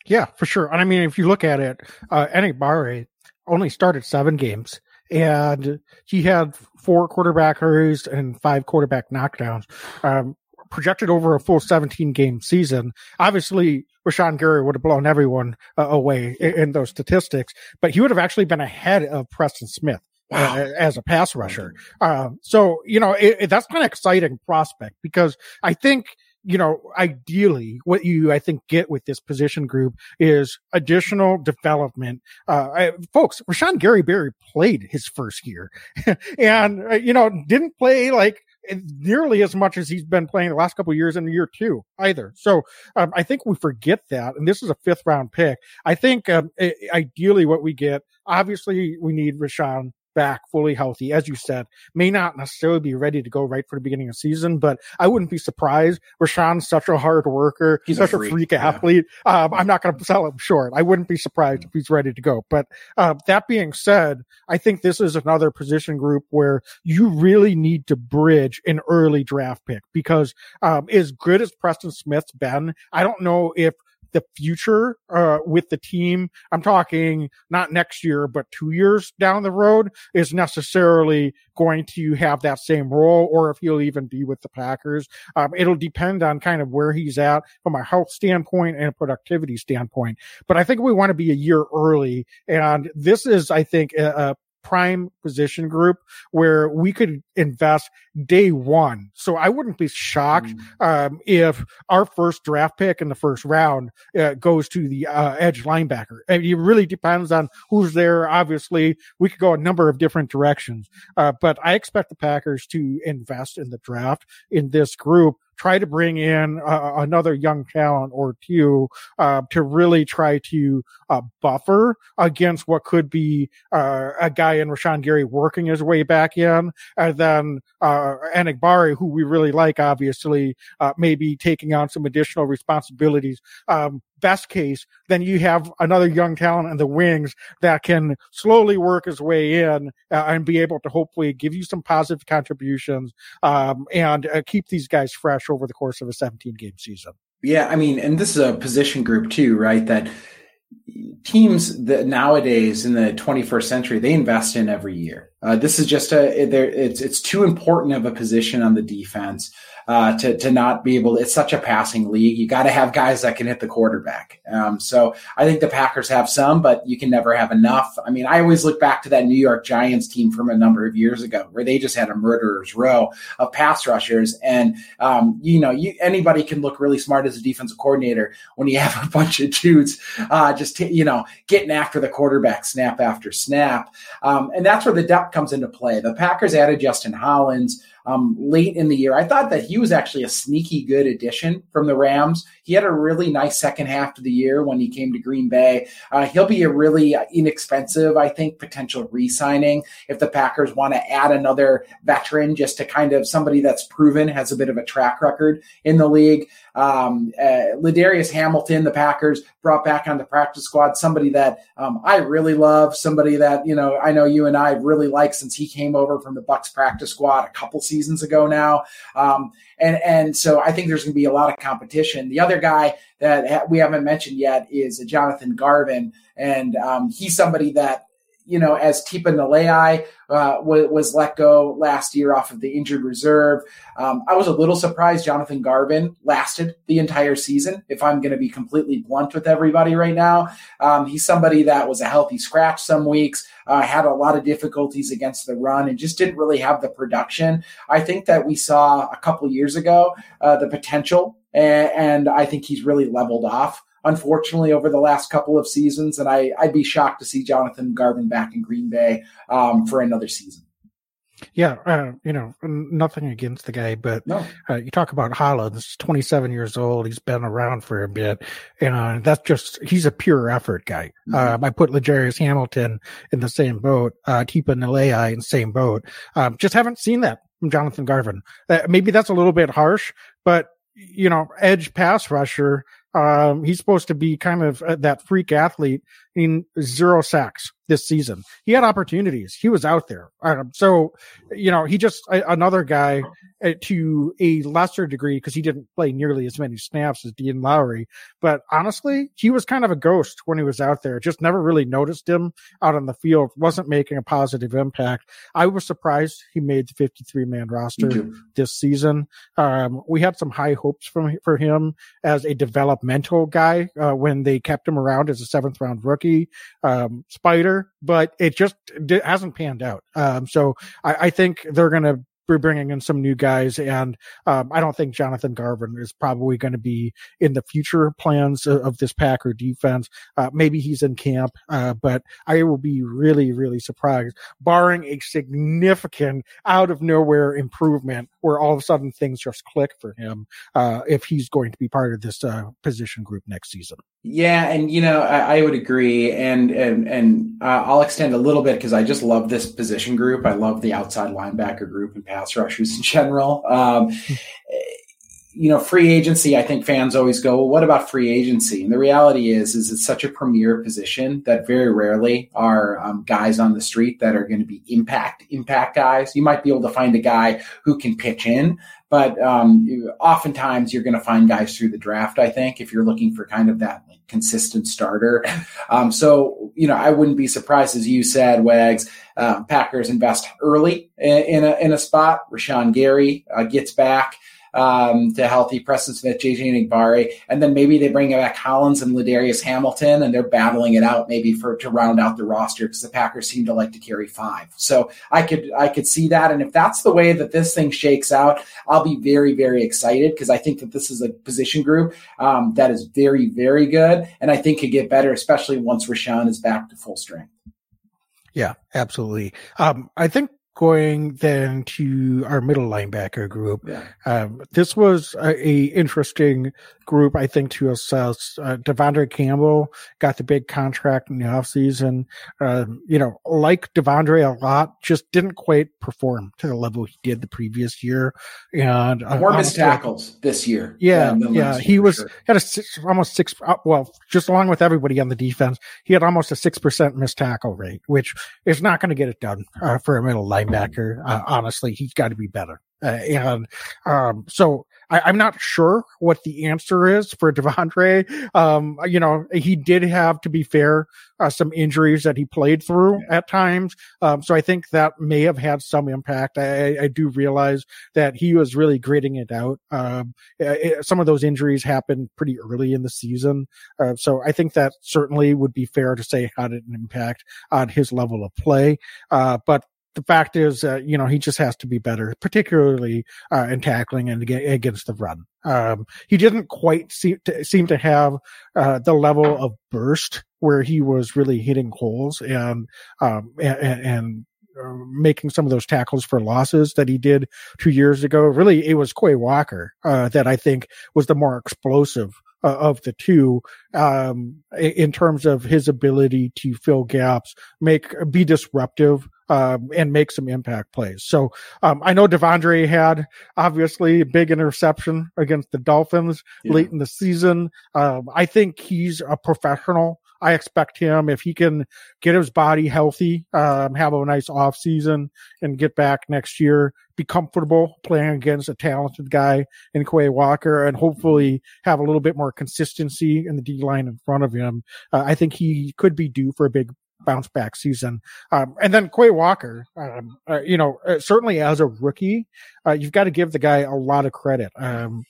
Yeah, for sure. And I mean, if you look at it, uh, Enagbare only started seven games and he had four quarterback hurries and five quarterback knockdowns. Um, projected over a full 17 game season. Obviously, Rashan Gary would have blown everyone uh, away in, in, those statistics, but he would have actually been ahead of Preston Smith. Uh, wow. Uh, as a pass rusher. Uh, so, you know, it, it, that's of exciting prospect because I think you know, ideally, what you, I think, get with this position group is additional development. Uh, I, folks, Rashan Gary Barry played his first year and, uh, you know, didn't play like nearly as much as he's been playing the last couple years in year two either. So um, I think we forget that. And this is a fifth round pick. I think um, ideally what we get, obviously we need Rashan back fully healthy, as you said, may not necessarily be ready to go right for the beginning of season, but I wouldn't be surprised. Rashan's such a hard worker. He's such a freak, a freak athlete. Yeah. Um, I'm not going to sell him short. I wouldn't be surprised if he's ready to go. But uh, that being said, I think this is another position group where you really need to bridge an early draft pick because um, as good as Preston Smith's been, I don't know if the future uh, with the team, I'm talking not next year, but two years down the road, is necessarily going to have that same role or if he'll even be with the Packers. Um, it'll depend on kind of where he's at from a health standpoint and a productivity standpoint. But I think we want to be a year early. And this is, I think, a, a prime position group where we could invest day one. So I wouldn't be shocked mm. um, if our first draft pick in the first round uh, goes to the uh, edge linebacker. I mean, it really depends on who's there. Obviously, we could go a number of different directions, uh, but I expect the Packers to invest in the draft in this group try to bring in uh, another young talent or two uh, to really try to uh, buffer against what could be uh, a guy in Rashan Gary working his way back in, and then uh, Enagbare, who we really like, obviously, uh, maybe taking on some additional responsibilities. Um, best case, then you have another young talent in the wings that can slowly work his way in uh, and be able to hopefully give you some positive contributions um, and uh, keep these guys fresh over the course of a 17 game season. Yeah, I mean, and this is a position group too, right? That teams that nowadays in the 21st century they invest in every year. Uh, this is just a it's it's too important of a position on the defense uh, to to not be able. To, it's such a passing league. You got to have guys that can hit the quarterback. Um, so I think the Packers have some, but you can never have enough. I mean, I always look back to that New York Giants team from a number of years ago, where they just had a murderer's row of pass rushers, and um, you know, you, anybody can look really smart as a defensive coordinator when you have a bunch of dudes uh, just t- you know getting after the quarterback snap after snap, um, and that's where the depth comes into play. The Packers added Justin Hollins um, late in the year. I thought that he was actually a sneaky good addition from the Rams. He had a really nice second half of the year when he came to Green Bay. Uh, he'll be a really inexpensive, I think, potential re signing if the Packers want to add another veteran just to kind of somebody that's proven, has a bit of a track record in the league. Um, uh, Ladarius Hamilton, the Packers brought back on the practice squad, somebody that um, I really love, somebody that, you know, I know you and I really like since he came over from the Bucks practice squad a couple seasons ago now. Um, and, and so I think there's going to be a lot of competition. The other guy that we haven't mentioned yet is Jonathan Garvin. And um, he's somebody that you know, as Tipa Galeai uh, was, was, let go last year off of the injured reserve. Um, I was a little surprised Jonathan Garvin lasted the entire season, if I'm going to be completely blunt with everybody right now. Um, he's somebody that was a healthy scratch some weeks, uh, had a lot of difficulties against the run, and just didn't really have the production. I think that we saw a couple years ago uh, the potential, and I think he's really leveled off unfortunately, over the last couple of seasons. And I, would be shocked to see Jonathan Garvin back in Green Bay um, for another season. Yeah, uh, you know, nothing against the guy, but no. uh, you talk about Hollins, 27 years old. He's been around for a bit. And uh, that's just, he's a pure effort guy. Mm-hmm. Um, I put Ladarius Hamilton in the same boat, uh, Tipa Galeai in the same boat. Um, just haven't seen that from Jonathan Garvin. Uh, maybe that's a little bit harsh, but, you know, edge pass rusher um, he's supposed to be kind of uh, that freak athlete in zero sacks this season. He had opportunities. He was out there. Um, so, you know, he just another guy uh, to a lesser degree because he didn't play nearly as many snaps as Dean Lowry. But honestly, he was kind of a ghost when he was out there. Just never really noticed him out on the field. wasn't making a positive impact. I was surprised he made the 53 man roster this season. Um, we had some high hopes from for him as a developmental guy uh, when they kept him around as a seventh round rookie um, spider, but it just it hasn't panned out. Um, so I, I think they're going to we're bringing in some new guys, and um, I don't think Jonathan Garvin is probably going to be in the future plans of, of this Packer defense. Uh, maybe he's in camp, uh, but I will be really, really surprised, barring a significant out of nowhere improvement where all of a sudden things just click for him, uh, if he's going to be part of this uh, position group next season. Yeah, and you know I, I would agree, and and and uh, I'll extend a little bit because I just love this position group. I love the outside linebacker group and pass rushers in general. Um, you know, free agency. I think fans always go, "Well, what about free agency?" And the reality is, is it's such a premier position that very rarely are um, guys on the street that are going to be impact impact guys. You might be able to find a guy who can pitch in, but um, oftentimes you're going to find guys through the draft. I think if you're looking for kind of that like, consistent starter. Um, so you know, I wouldn't be surprised, as you said, Wags. Uh, Packers invest early in, in, a in a spot. Rashan Gary uh, gets back um, to healthy Preston Smith, JJ Enagbare, and then maybe they bring back Hollins and Ladarius Hamilton, and they're battling it out maybe for to round out the roster because the Packers seem to like to carry five. So I could I could see that, and if that's the way that this thing shakes out, I'll be very very excited because I think that this is a position group um, that is very very good, and I think could get better, especially once Rashan is back to full strength. Yeah, absolutely. Um, I think going then to our middle linebacker group. Yeah. Um, this was a, a, interesting group, I think, to assess. Uh, De'Vondre Campbell got the big contract in the offseason. Uh, you know, like De'Vondre a lot, just didn't quite perform to the level he did the previous year. And uh, more missed tackles this year. Yeah. yeah. He was, sure. had a six, almost six, uh, well, just along with everybody on the defense, he had almost a 6% missed tackle rate, which is not going to get it done uh, for a middle linebacker linebacker. Uh, honestly, he's got to be better. Uh, and um, so I, am not sure what the answer is for De'Vondre. Um, you know, he did have, to be fair, uh, some injuries that he played through at times. Um, so I think that may have had some impact. I, I do realize that he was really gritting it out. Um, it, some of those injuries happened pretty early in the season. Uh, so I think that certainly would be fair to say had an impact on his level of play. Uh, but the fact is, uh, you know, he just has to be better, particularly uh, in tackling and against the run. Um, he didn't quite seem to, seem to have uh, the level of burst where he was really hitting holes and um, and, and uh, making some of those tackles for losses that he did two years ago. Really, it was Quay Walker uh, that I think was the more explosive uh, of the two um, in terms of his ability to fill gaps, make be disruptive um, and make some impact plays. So um, I know De'Vondre had obviously a big interception against the Dolphins yeah. late in the season. Um, I think he's a professional. I expect him if he can get his body healthy, um, have a nice off season, and get back next year, be comfortable playing against a talented guy in Quay Walker, and hopefully have a little bit more consistency in the D line in front of him. Uh, I think he could be due for a big bounce back season. Um, and then Quay Walker, um, uh, you know, uh, certainly as a rookie, uh, you've got to give the guy a lot of credit. Um,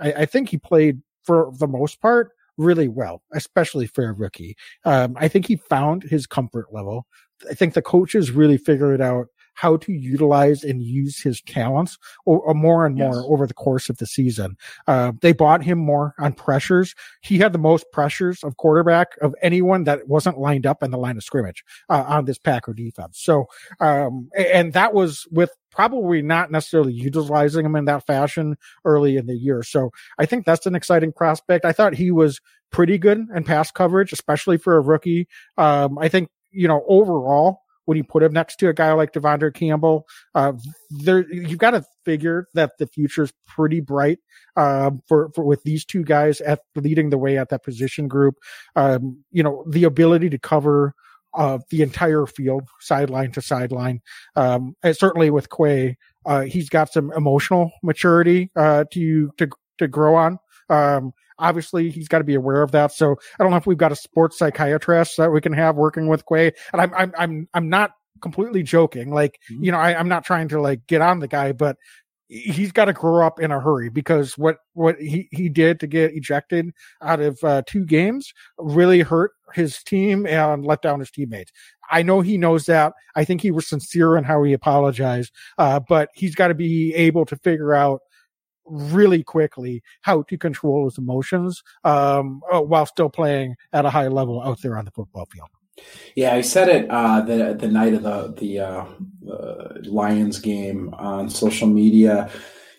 I, I, think he played for the most part really well, especially for a rookie. Um, I think he found his comfort level. I think the coaches really figured it out how to utilize and use his talents or, or more and more yes. over the course of the season. Uh, they bought him more on pressures. He had the most pressures of quarterback of anyone that wasn't lined up in the line of scrimmage uh, on this Packer defense. So, um, and that was with probably not necessarily utilizing him in that fashion early in the year. So I think that's an exciting prospect. I thought he was pretty good in pass coverage, especially for a rookie. Um, I think, you know, overall, when you put him next to a guy like De'Vondre Campbell, uh, there you've got to figure that the future is pretty bright um, for for with these two guys at leading the way at that position group. Um, you know, the ability to cover uh, the entire field, sideline to sideline. Um, and certainly with Quay, uh, he's got some emotional maturity uh, to to to grow on. Um, Obviously, he's got to be aware of that. So I don't know if we've got a sports psychiatrist that we can have working with Quay. And I'm, I'm, I'm, I'm not completely joking. Like, mm-hmm. you know, I, I'm not trying to like get on the guy, but he's got to grow up in a hurry because what what he, he did to get ejected out of uh, two games really hurt his team and let down his teammates. I know he knows that. I think he was sincere in how he apologized, uh, but he's got to be able to figure out really quickly how to control his emotions um, uh, while still playing at a high level out there on the football field. Yeah, I said it uh, the the night of the the uh, uh, Lions game on social media.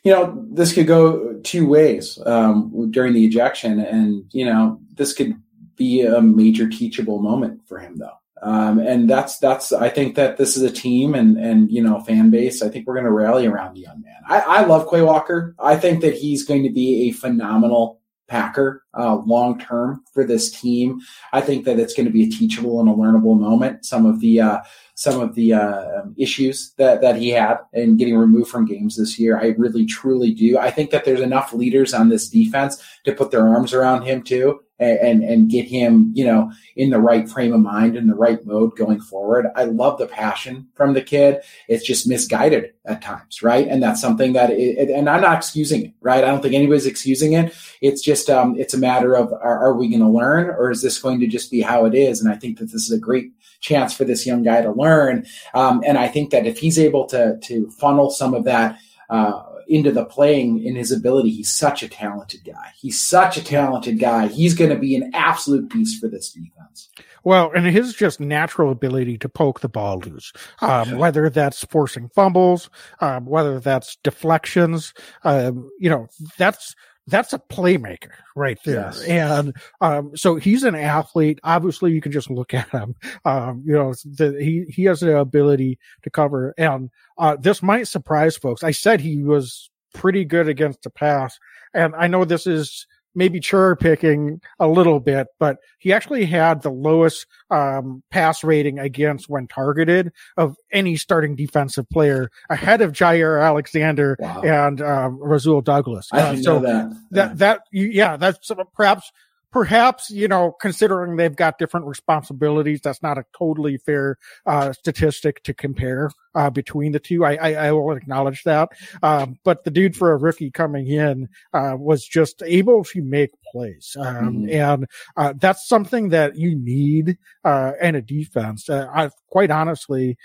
You know, this could go two ways um, during the ejection, and you know, this could be a major teachable moment for him, though. Um, and that's that's I think that this is a team and and you know fan base. I think we're going to rally around the young man. I, I love Quay Walker. I think that he's going to be a phenomenal Packer uh, long term for this team. I think that it's going to be a teachable and a learnable moment. Some of the uh, some of the uh, issues that that he had in getting removed from games this year, I really truly do. I think that there's enough leaders on this defense to put their arms around him too and and get him, you know, in the right frame of mind in the right mode going forward. I love the passion from the kid. It's just misguided at times, right? And that's something that, it, and I'm not excusing it, right? I don't think anybody's excusing it. It's just, um, it's a matter of are, are we going to learn, or is this going to just be how it is? And I think that this is a great chance for this young guy to learn. Um, and I think that if he's able to to funnel some of that. Uh, into the playing in his ability. He's such a talented guy. He's such a talented guy. He's going to be an absolute beast for this defense. Well, and his just natural ability to poke the ball loose, um, whether that's forcing fumbles, um, whether that's deflections, um, you know, that's that's a playmaker right there. Yes. And um, so he's an athlete. Obviously, you can just look at him. Um, you know, the, he he has the ability to cover. And uh, this might surprise folks. I said he was pretty good against the pass, and I know this is maybe cherry picking a little bit, but he actually had the lowest um, pass rating against when targeted of any starting defensive player ahead of Jaire Alexander wow. and um, Rasul Douglas. I uh, so know that. That, that, yeah, that's perhaps perhaps you know considering they've got different responsibilities that's not a totally fair uh, statistic to compare uh, between the two. I, I, I will acknowledge that. Um, but the dude for a rookie coming in uh, was just able to make plays. Um, mm-hmm. and uh, that's something that you need uh, in a defense. Uh, I, quite honestly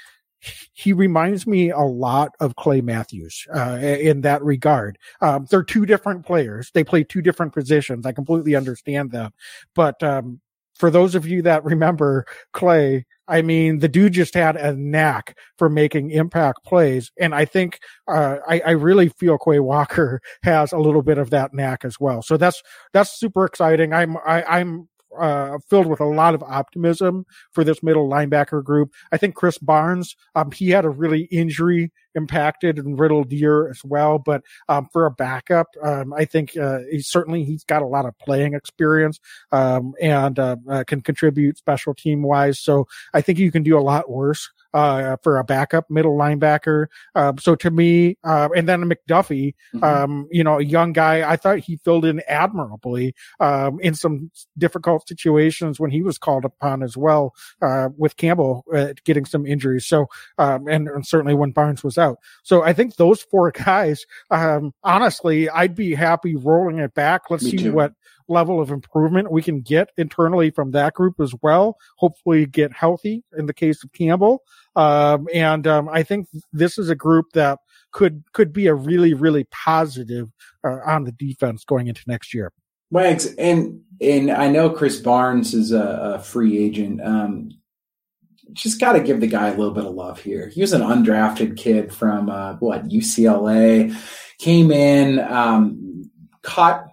he reminds me a lot of Clay Matthews uh, in that regard. Um, they're two different players. They play two different positions. I completely understand that. But um, for those of you that remember Clay, I mean, the dude just had a knack for making impact plays. And I think, uh, I, I, really feel Quay Walker has a little bit of that knack as well. So that's, that's super exciting. I'm, I, I'm uh, filled with a lot of optimism for this middle linebacker group. I think Krys Barnes, um, he had a really injury impacted and riddled year as well. But um, for a backup, um, I think uh, he's certainly he's got a lot of playing experience um, and uh, uh, can contribute special team wise. So I think you can do a lot worse uh, for a backup middle linebacker. Uh, so to me, uh, and then McDuffie, mm-hmm. um, you know, a young guy, I thought he filled in admirably, um, in some difficult situations when he was called upon as well, uh, with Campbell uh, getting some injuries. So, um, and, and, certainly when Barnes was out. So I think those four guys, um, honestly, I'd be happy rolling it back. Let's Me see too. what level of improvement we can get internally from that group as well. Hopefully get healthy in the case of Campbell. Um, and, um, I think this is a group that could, could be a really, really positive, uh, on the defense going into next year. Wags, and, and I know Krys Barnes is a, a free agent. Um, just got to give the guy a little bit of love here. He was an undrafted kid from uh, what UCLA, came in, um, caught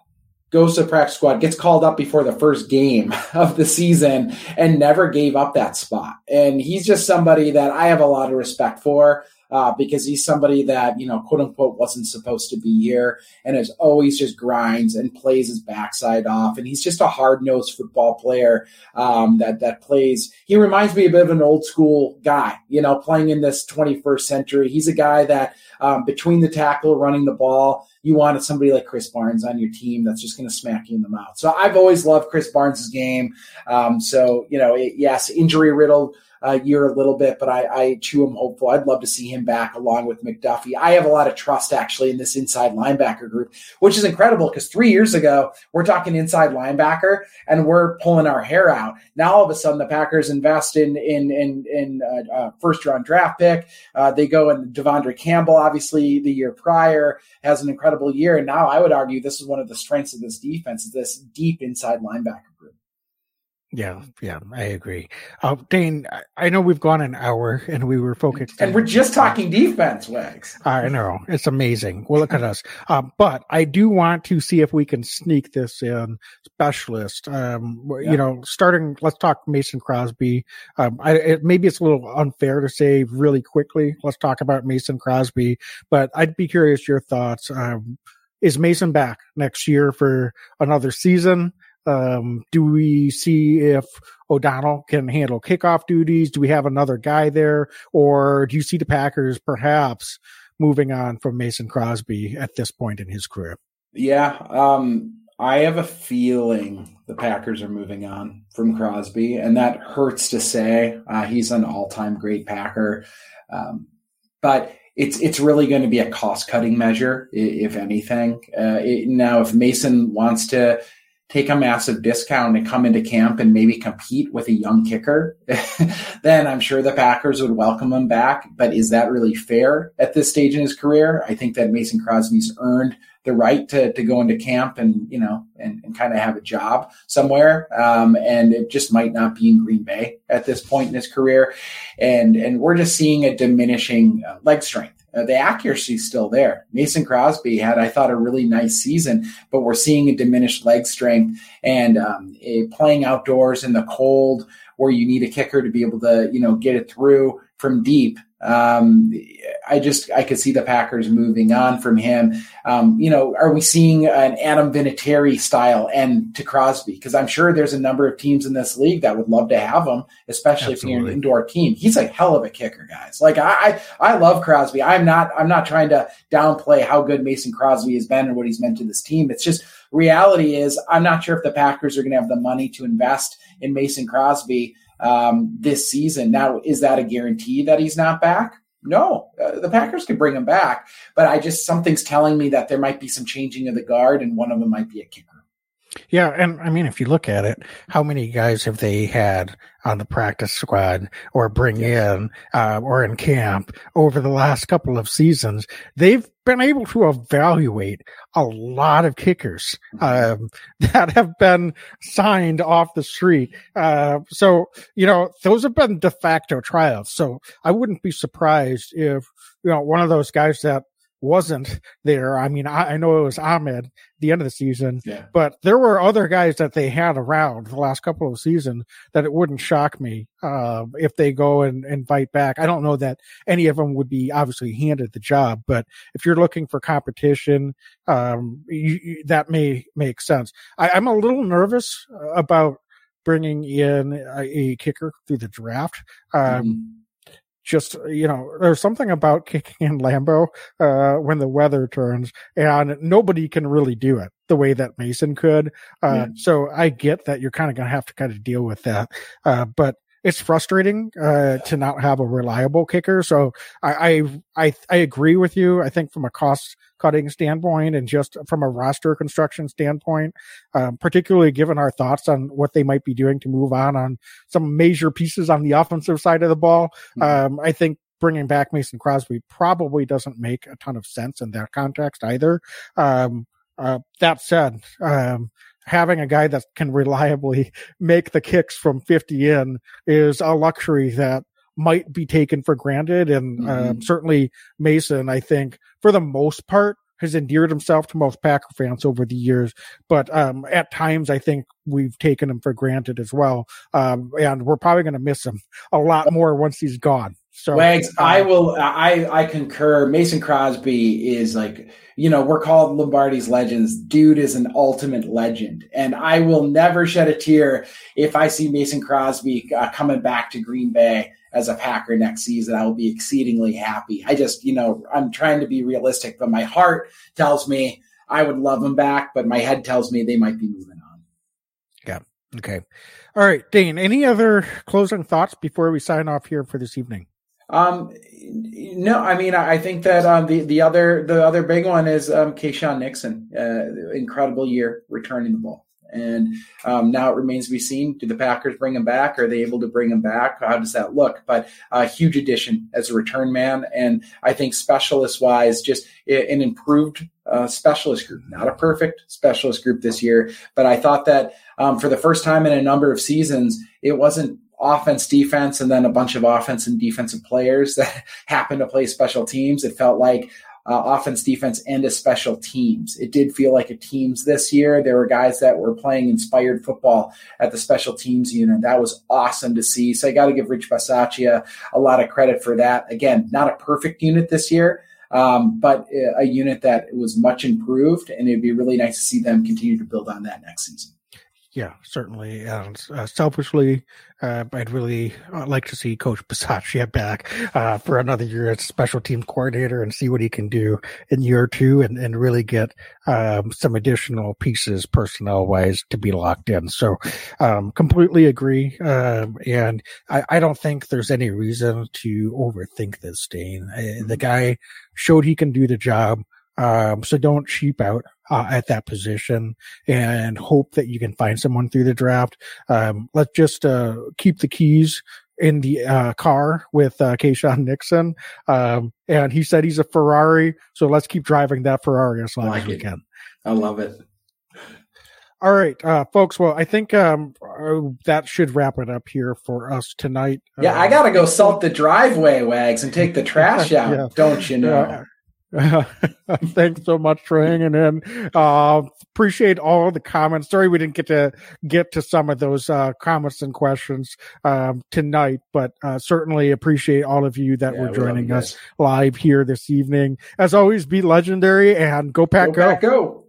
goes to practice squad, gets called up before the first game of the season, and never gave up that spot. And he's just somebody that I have a lot of respect for uh, because he's somebody that, you know, quote unquote, wasn't supposed to be here and is always just grinds and plays his backside off. And he's just a hard nosed football player um, that, that plays. He reminds me a bit of an old school guy, you know, playing in this 21st century. He's a guy that um, between the tackle, running the ball, you wanted somebody like Krys Barnes on your team that's just going to smack you in the mouth. So I've always loved Krys Barnes' game. Um, so, you know, it, yes, injury riddled uh, year a little bit, but I, I too am hopeful. I'd love to see him back along with McDuffie. I have a lot of trust actually in this inside linebacker group, which is incredible because three years ago we're talking inside linebacker and we're pulling our hair out. Now all of a sudden the Packers invest in in in, in uh, uh, first round draft pick. Uh, they go and De'Vondre Campbell, obviously the year prior, has an incredible year, and now I would argue this is one of the strengths of this defense is this deep inside linebacker. Yeah, yeah, I agree. Uh, Dane, I know we've gone an hour and we were focused, and we're just talking defense, Wags. I know it's amazing. Well, look at us. Um, but I do want to see if we can sneak this in specialist. Um, yeah. you know, starting. Let's talk Mason Crosby. Um, I, it, maybe it's a little unfair to say really quickly. Let's talk about Mason Crosby, but I'd be curious your thoughts. Um, is Mason back next year for another season? Um, do we see if O'Donnell can handle kickoff duties? Do we have another guy there? Or do you see the Packers perhaps moving on from Mason Crosby at this point in his career? Yeah. Um, I have a feeling the Packers are moving on from Crosby, and that hurts to say. Uh, he's an all-time great Packer, um, but it's it's really going to be a cost-cutting measure, if anything. Uh, it, now, if Mason wants to take a massive discount and come into camp and maybe compete with a young kicker, then I'm sure the Packers would welcome him back. But is that really fair at this stage in his career? I think that Mason Crosby's earned the right to, to go into camp and, you know, and, and kind of have a job somewhere. Um, and it just might not be in Green Bay at this point in his career. And, and we're just seeing a diminishing uh, leg strength. Uh, the accuracy is still there. Mason Crosby had, I thought, a really nice season, but we're seeing a diminished leg strength and um, playing outdoors in the cold where you need a kicker to be able to, you know, get it through from deep um, I just I could see the Packers moving on from him. Um, you know, are we seeing an Adam Vinatieri style end to Crosby? Because I'm sure there's a number of teams in this league that would love to have him, especially Absolutely. if you're an indoor team. He's a hell of a kicker, guys. Like I, I, I love Crosby. I'm not I'm not trying to downplay how good Mason Crosby has been and what he's meant to this team. It's just reality is I'm not sure if the Packers are going to have the money to invest in Mason Crosby um, this season. Now, is that a guarantee that he's not back? No, uh, the Packers could bring him back, but I just something's telling me that there might be some changing of the guard, and one of them might be a kicker. Yeah, and I mean, if you look at it, how many guys have they had on the practice squad or bring in uh, or in camp over the last couple of seasons? They've been able to evaluate a lot of kickers mm-hmm. um, that have been signed off the street. Uh, so you know, those have been de facto trials. So I wouldn't be surprised if you know one of those guys that wasn't there. I mean, I, I, know it was Ahmed the end of the season, yeah. but there were other guys that they had around the last couple of seasons that it wouldn't shock me uh, if they go and invite back. I don't know that any of them would be obviously handed the job, but if you're looking for competition, um, you, you, that may make sense. I, I'm a little nervous about bringing in a, a kicker through the draft. Um, mm-hmm just you know there's something about kicking in Lambeau uh, when the weather turns, and nobody can really do it the way that Mason could. Uh, yeah. So I get that you're kind of going to have to kind of deal with that, uh, but it's frustrating uh, to not have a reliable kicker. So I, I I I agree with you. I think from a cost cutting standpoint and just from a roster construction standpoint, um, particularly given our thoughts on what they might be doing to move on on some major pieces on the offensive side of the ball. Mm-hmm. Um, I think bringing back Mason Crosby probably doesn't make a ton of sense in that context either. Um, uh, that said, um, having a guy that can reliably make the kicks from 50 in is a luxury that might be taken for granted. And um, mm-hmm. certainly Mason, I think, for the most part, has endeared himself to most Packer fans over the years. But um, at times, I think we've taken him for granted as well. Um, and we're probably going to miss him a lot more once he's gone. So Wags, I will. I I concur. Mason Crosby is like you know we're called Lombardi's legends. Dude is an ultimate legend, and I will never shed a tear if I see Mason Crosby uh, coming back to Green Bay as a Packer next season. I will be exceedingly happy. I just you know I'm trying to be realistic, but my heart tells me I would love him back, but my head tells me they might be moving on. Yeah. Okay. All right, Dane. Any other closing thoughts before we sign off here for this evening? Um, no, I mean, I think that um, the the other the other big one is um, Keisean Nixon. Uh, incredible year returning the ball, and um, now it remains to be seen: do the Packers bring him back? Are they able to bring him back? How does that look? But a huge addition as a return man, and I think specialist wise, just an improved uh, specialist group. Not a perfect specialist group this year, but I thought that um, for the first time in a number of seasons, it wasn't offense, defense, and then a bunch of offense and defensive players that happen to play special teams. It felt like uh, offense, defense, and a special teams. It did feel like a teams this year. There were guys that were playing inspired football at the special teams unit. That was awesome to see. So I got to give Rich Bisaccia a lot of credit for that. Again, not a perfect unit this year. Um, but a unit that was much improved, and it'd be really nice to see them continue to build on that next season. Yeah, certainly. And uh, selfishly, uh, I'd really uh, like to see Coach Bisaccia back uh, for another year as special team coordinator and see what he can do in year two and, and really get um, some additional pieces personnel wise to be locked in. So, um, completely agree. Um, and I, I, don't think there's any reason to overthink this, Dane. The mm-hmm. guy showed he can do the job. Um, so don't cheap out uh, at that position and hope that you can find someone through the draft. Um, let's just uh, keep the keys in the uh, car with uh, Keisean Nixon. Um, and he said he's a Ferrari, so let's keep driving that Ferrari as long like as we it. can. I love it. All right, uh, folks. Well, I think um, uh, that should wrap it up here for us tonight. Yeah, uh, I gotta go salt the driveway, Wags, and take the trash out. yeah. Don't you know? Thanks so much for hanging in. Uh, appreciate all the comments. Sorry we didn't get to get to some of those uh, comments and questions um, tonight, but uh, certainly appreciate all of you that yeah, were joining us live here this evening. As always, be legendary and go pack go. go. Pack, go.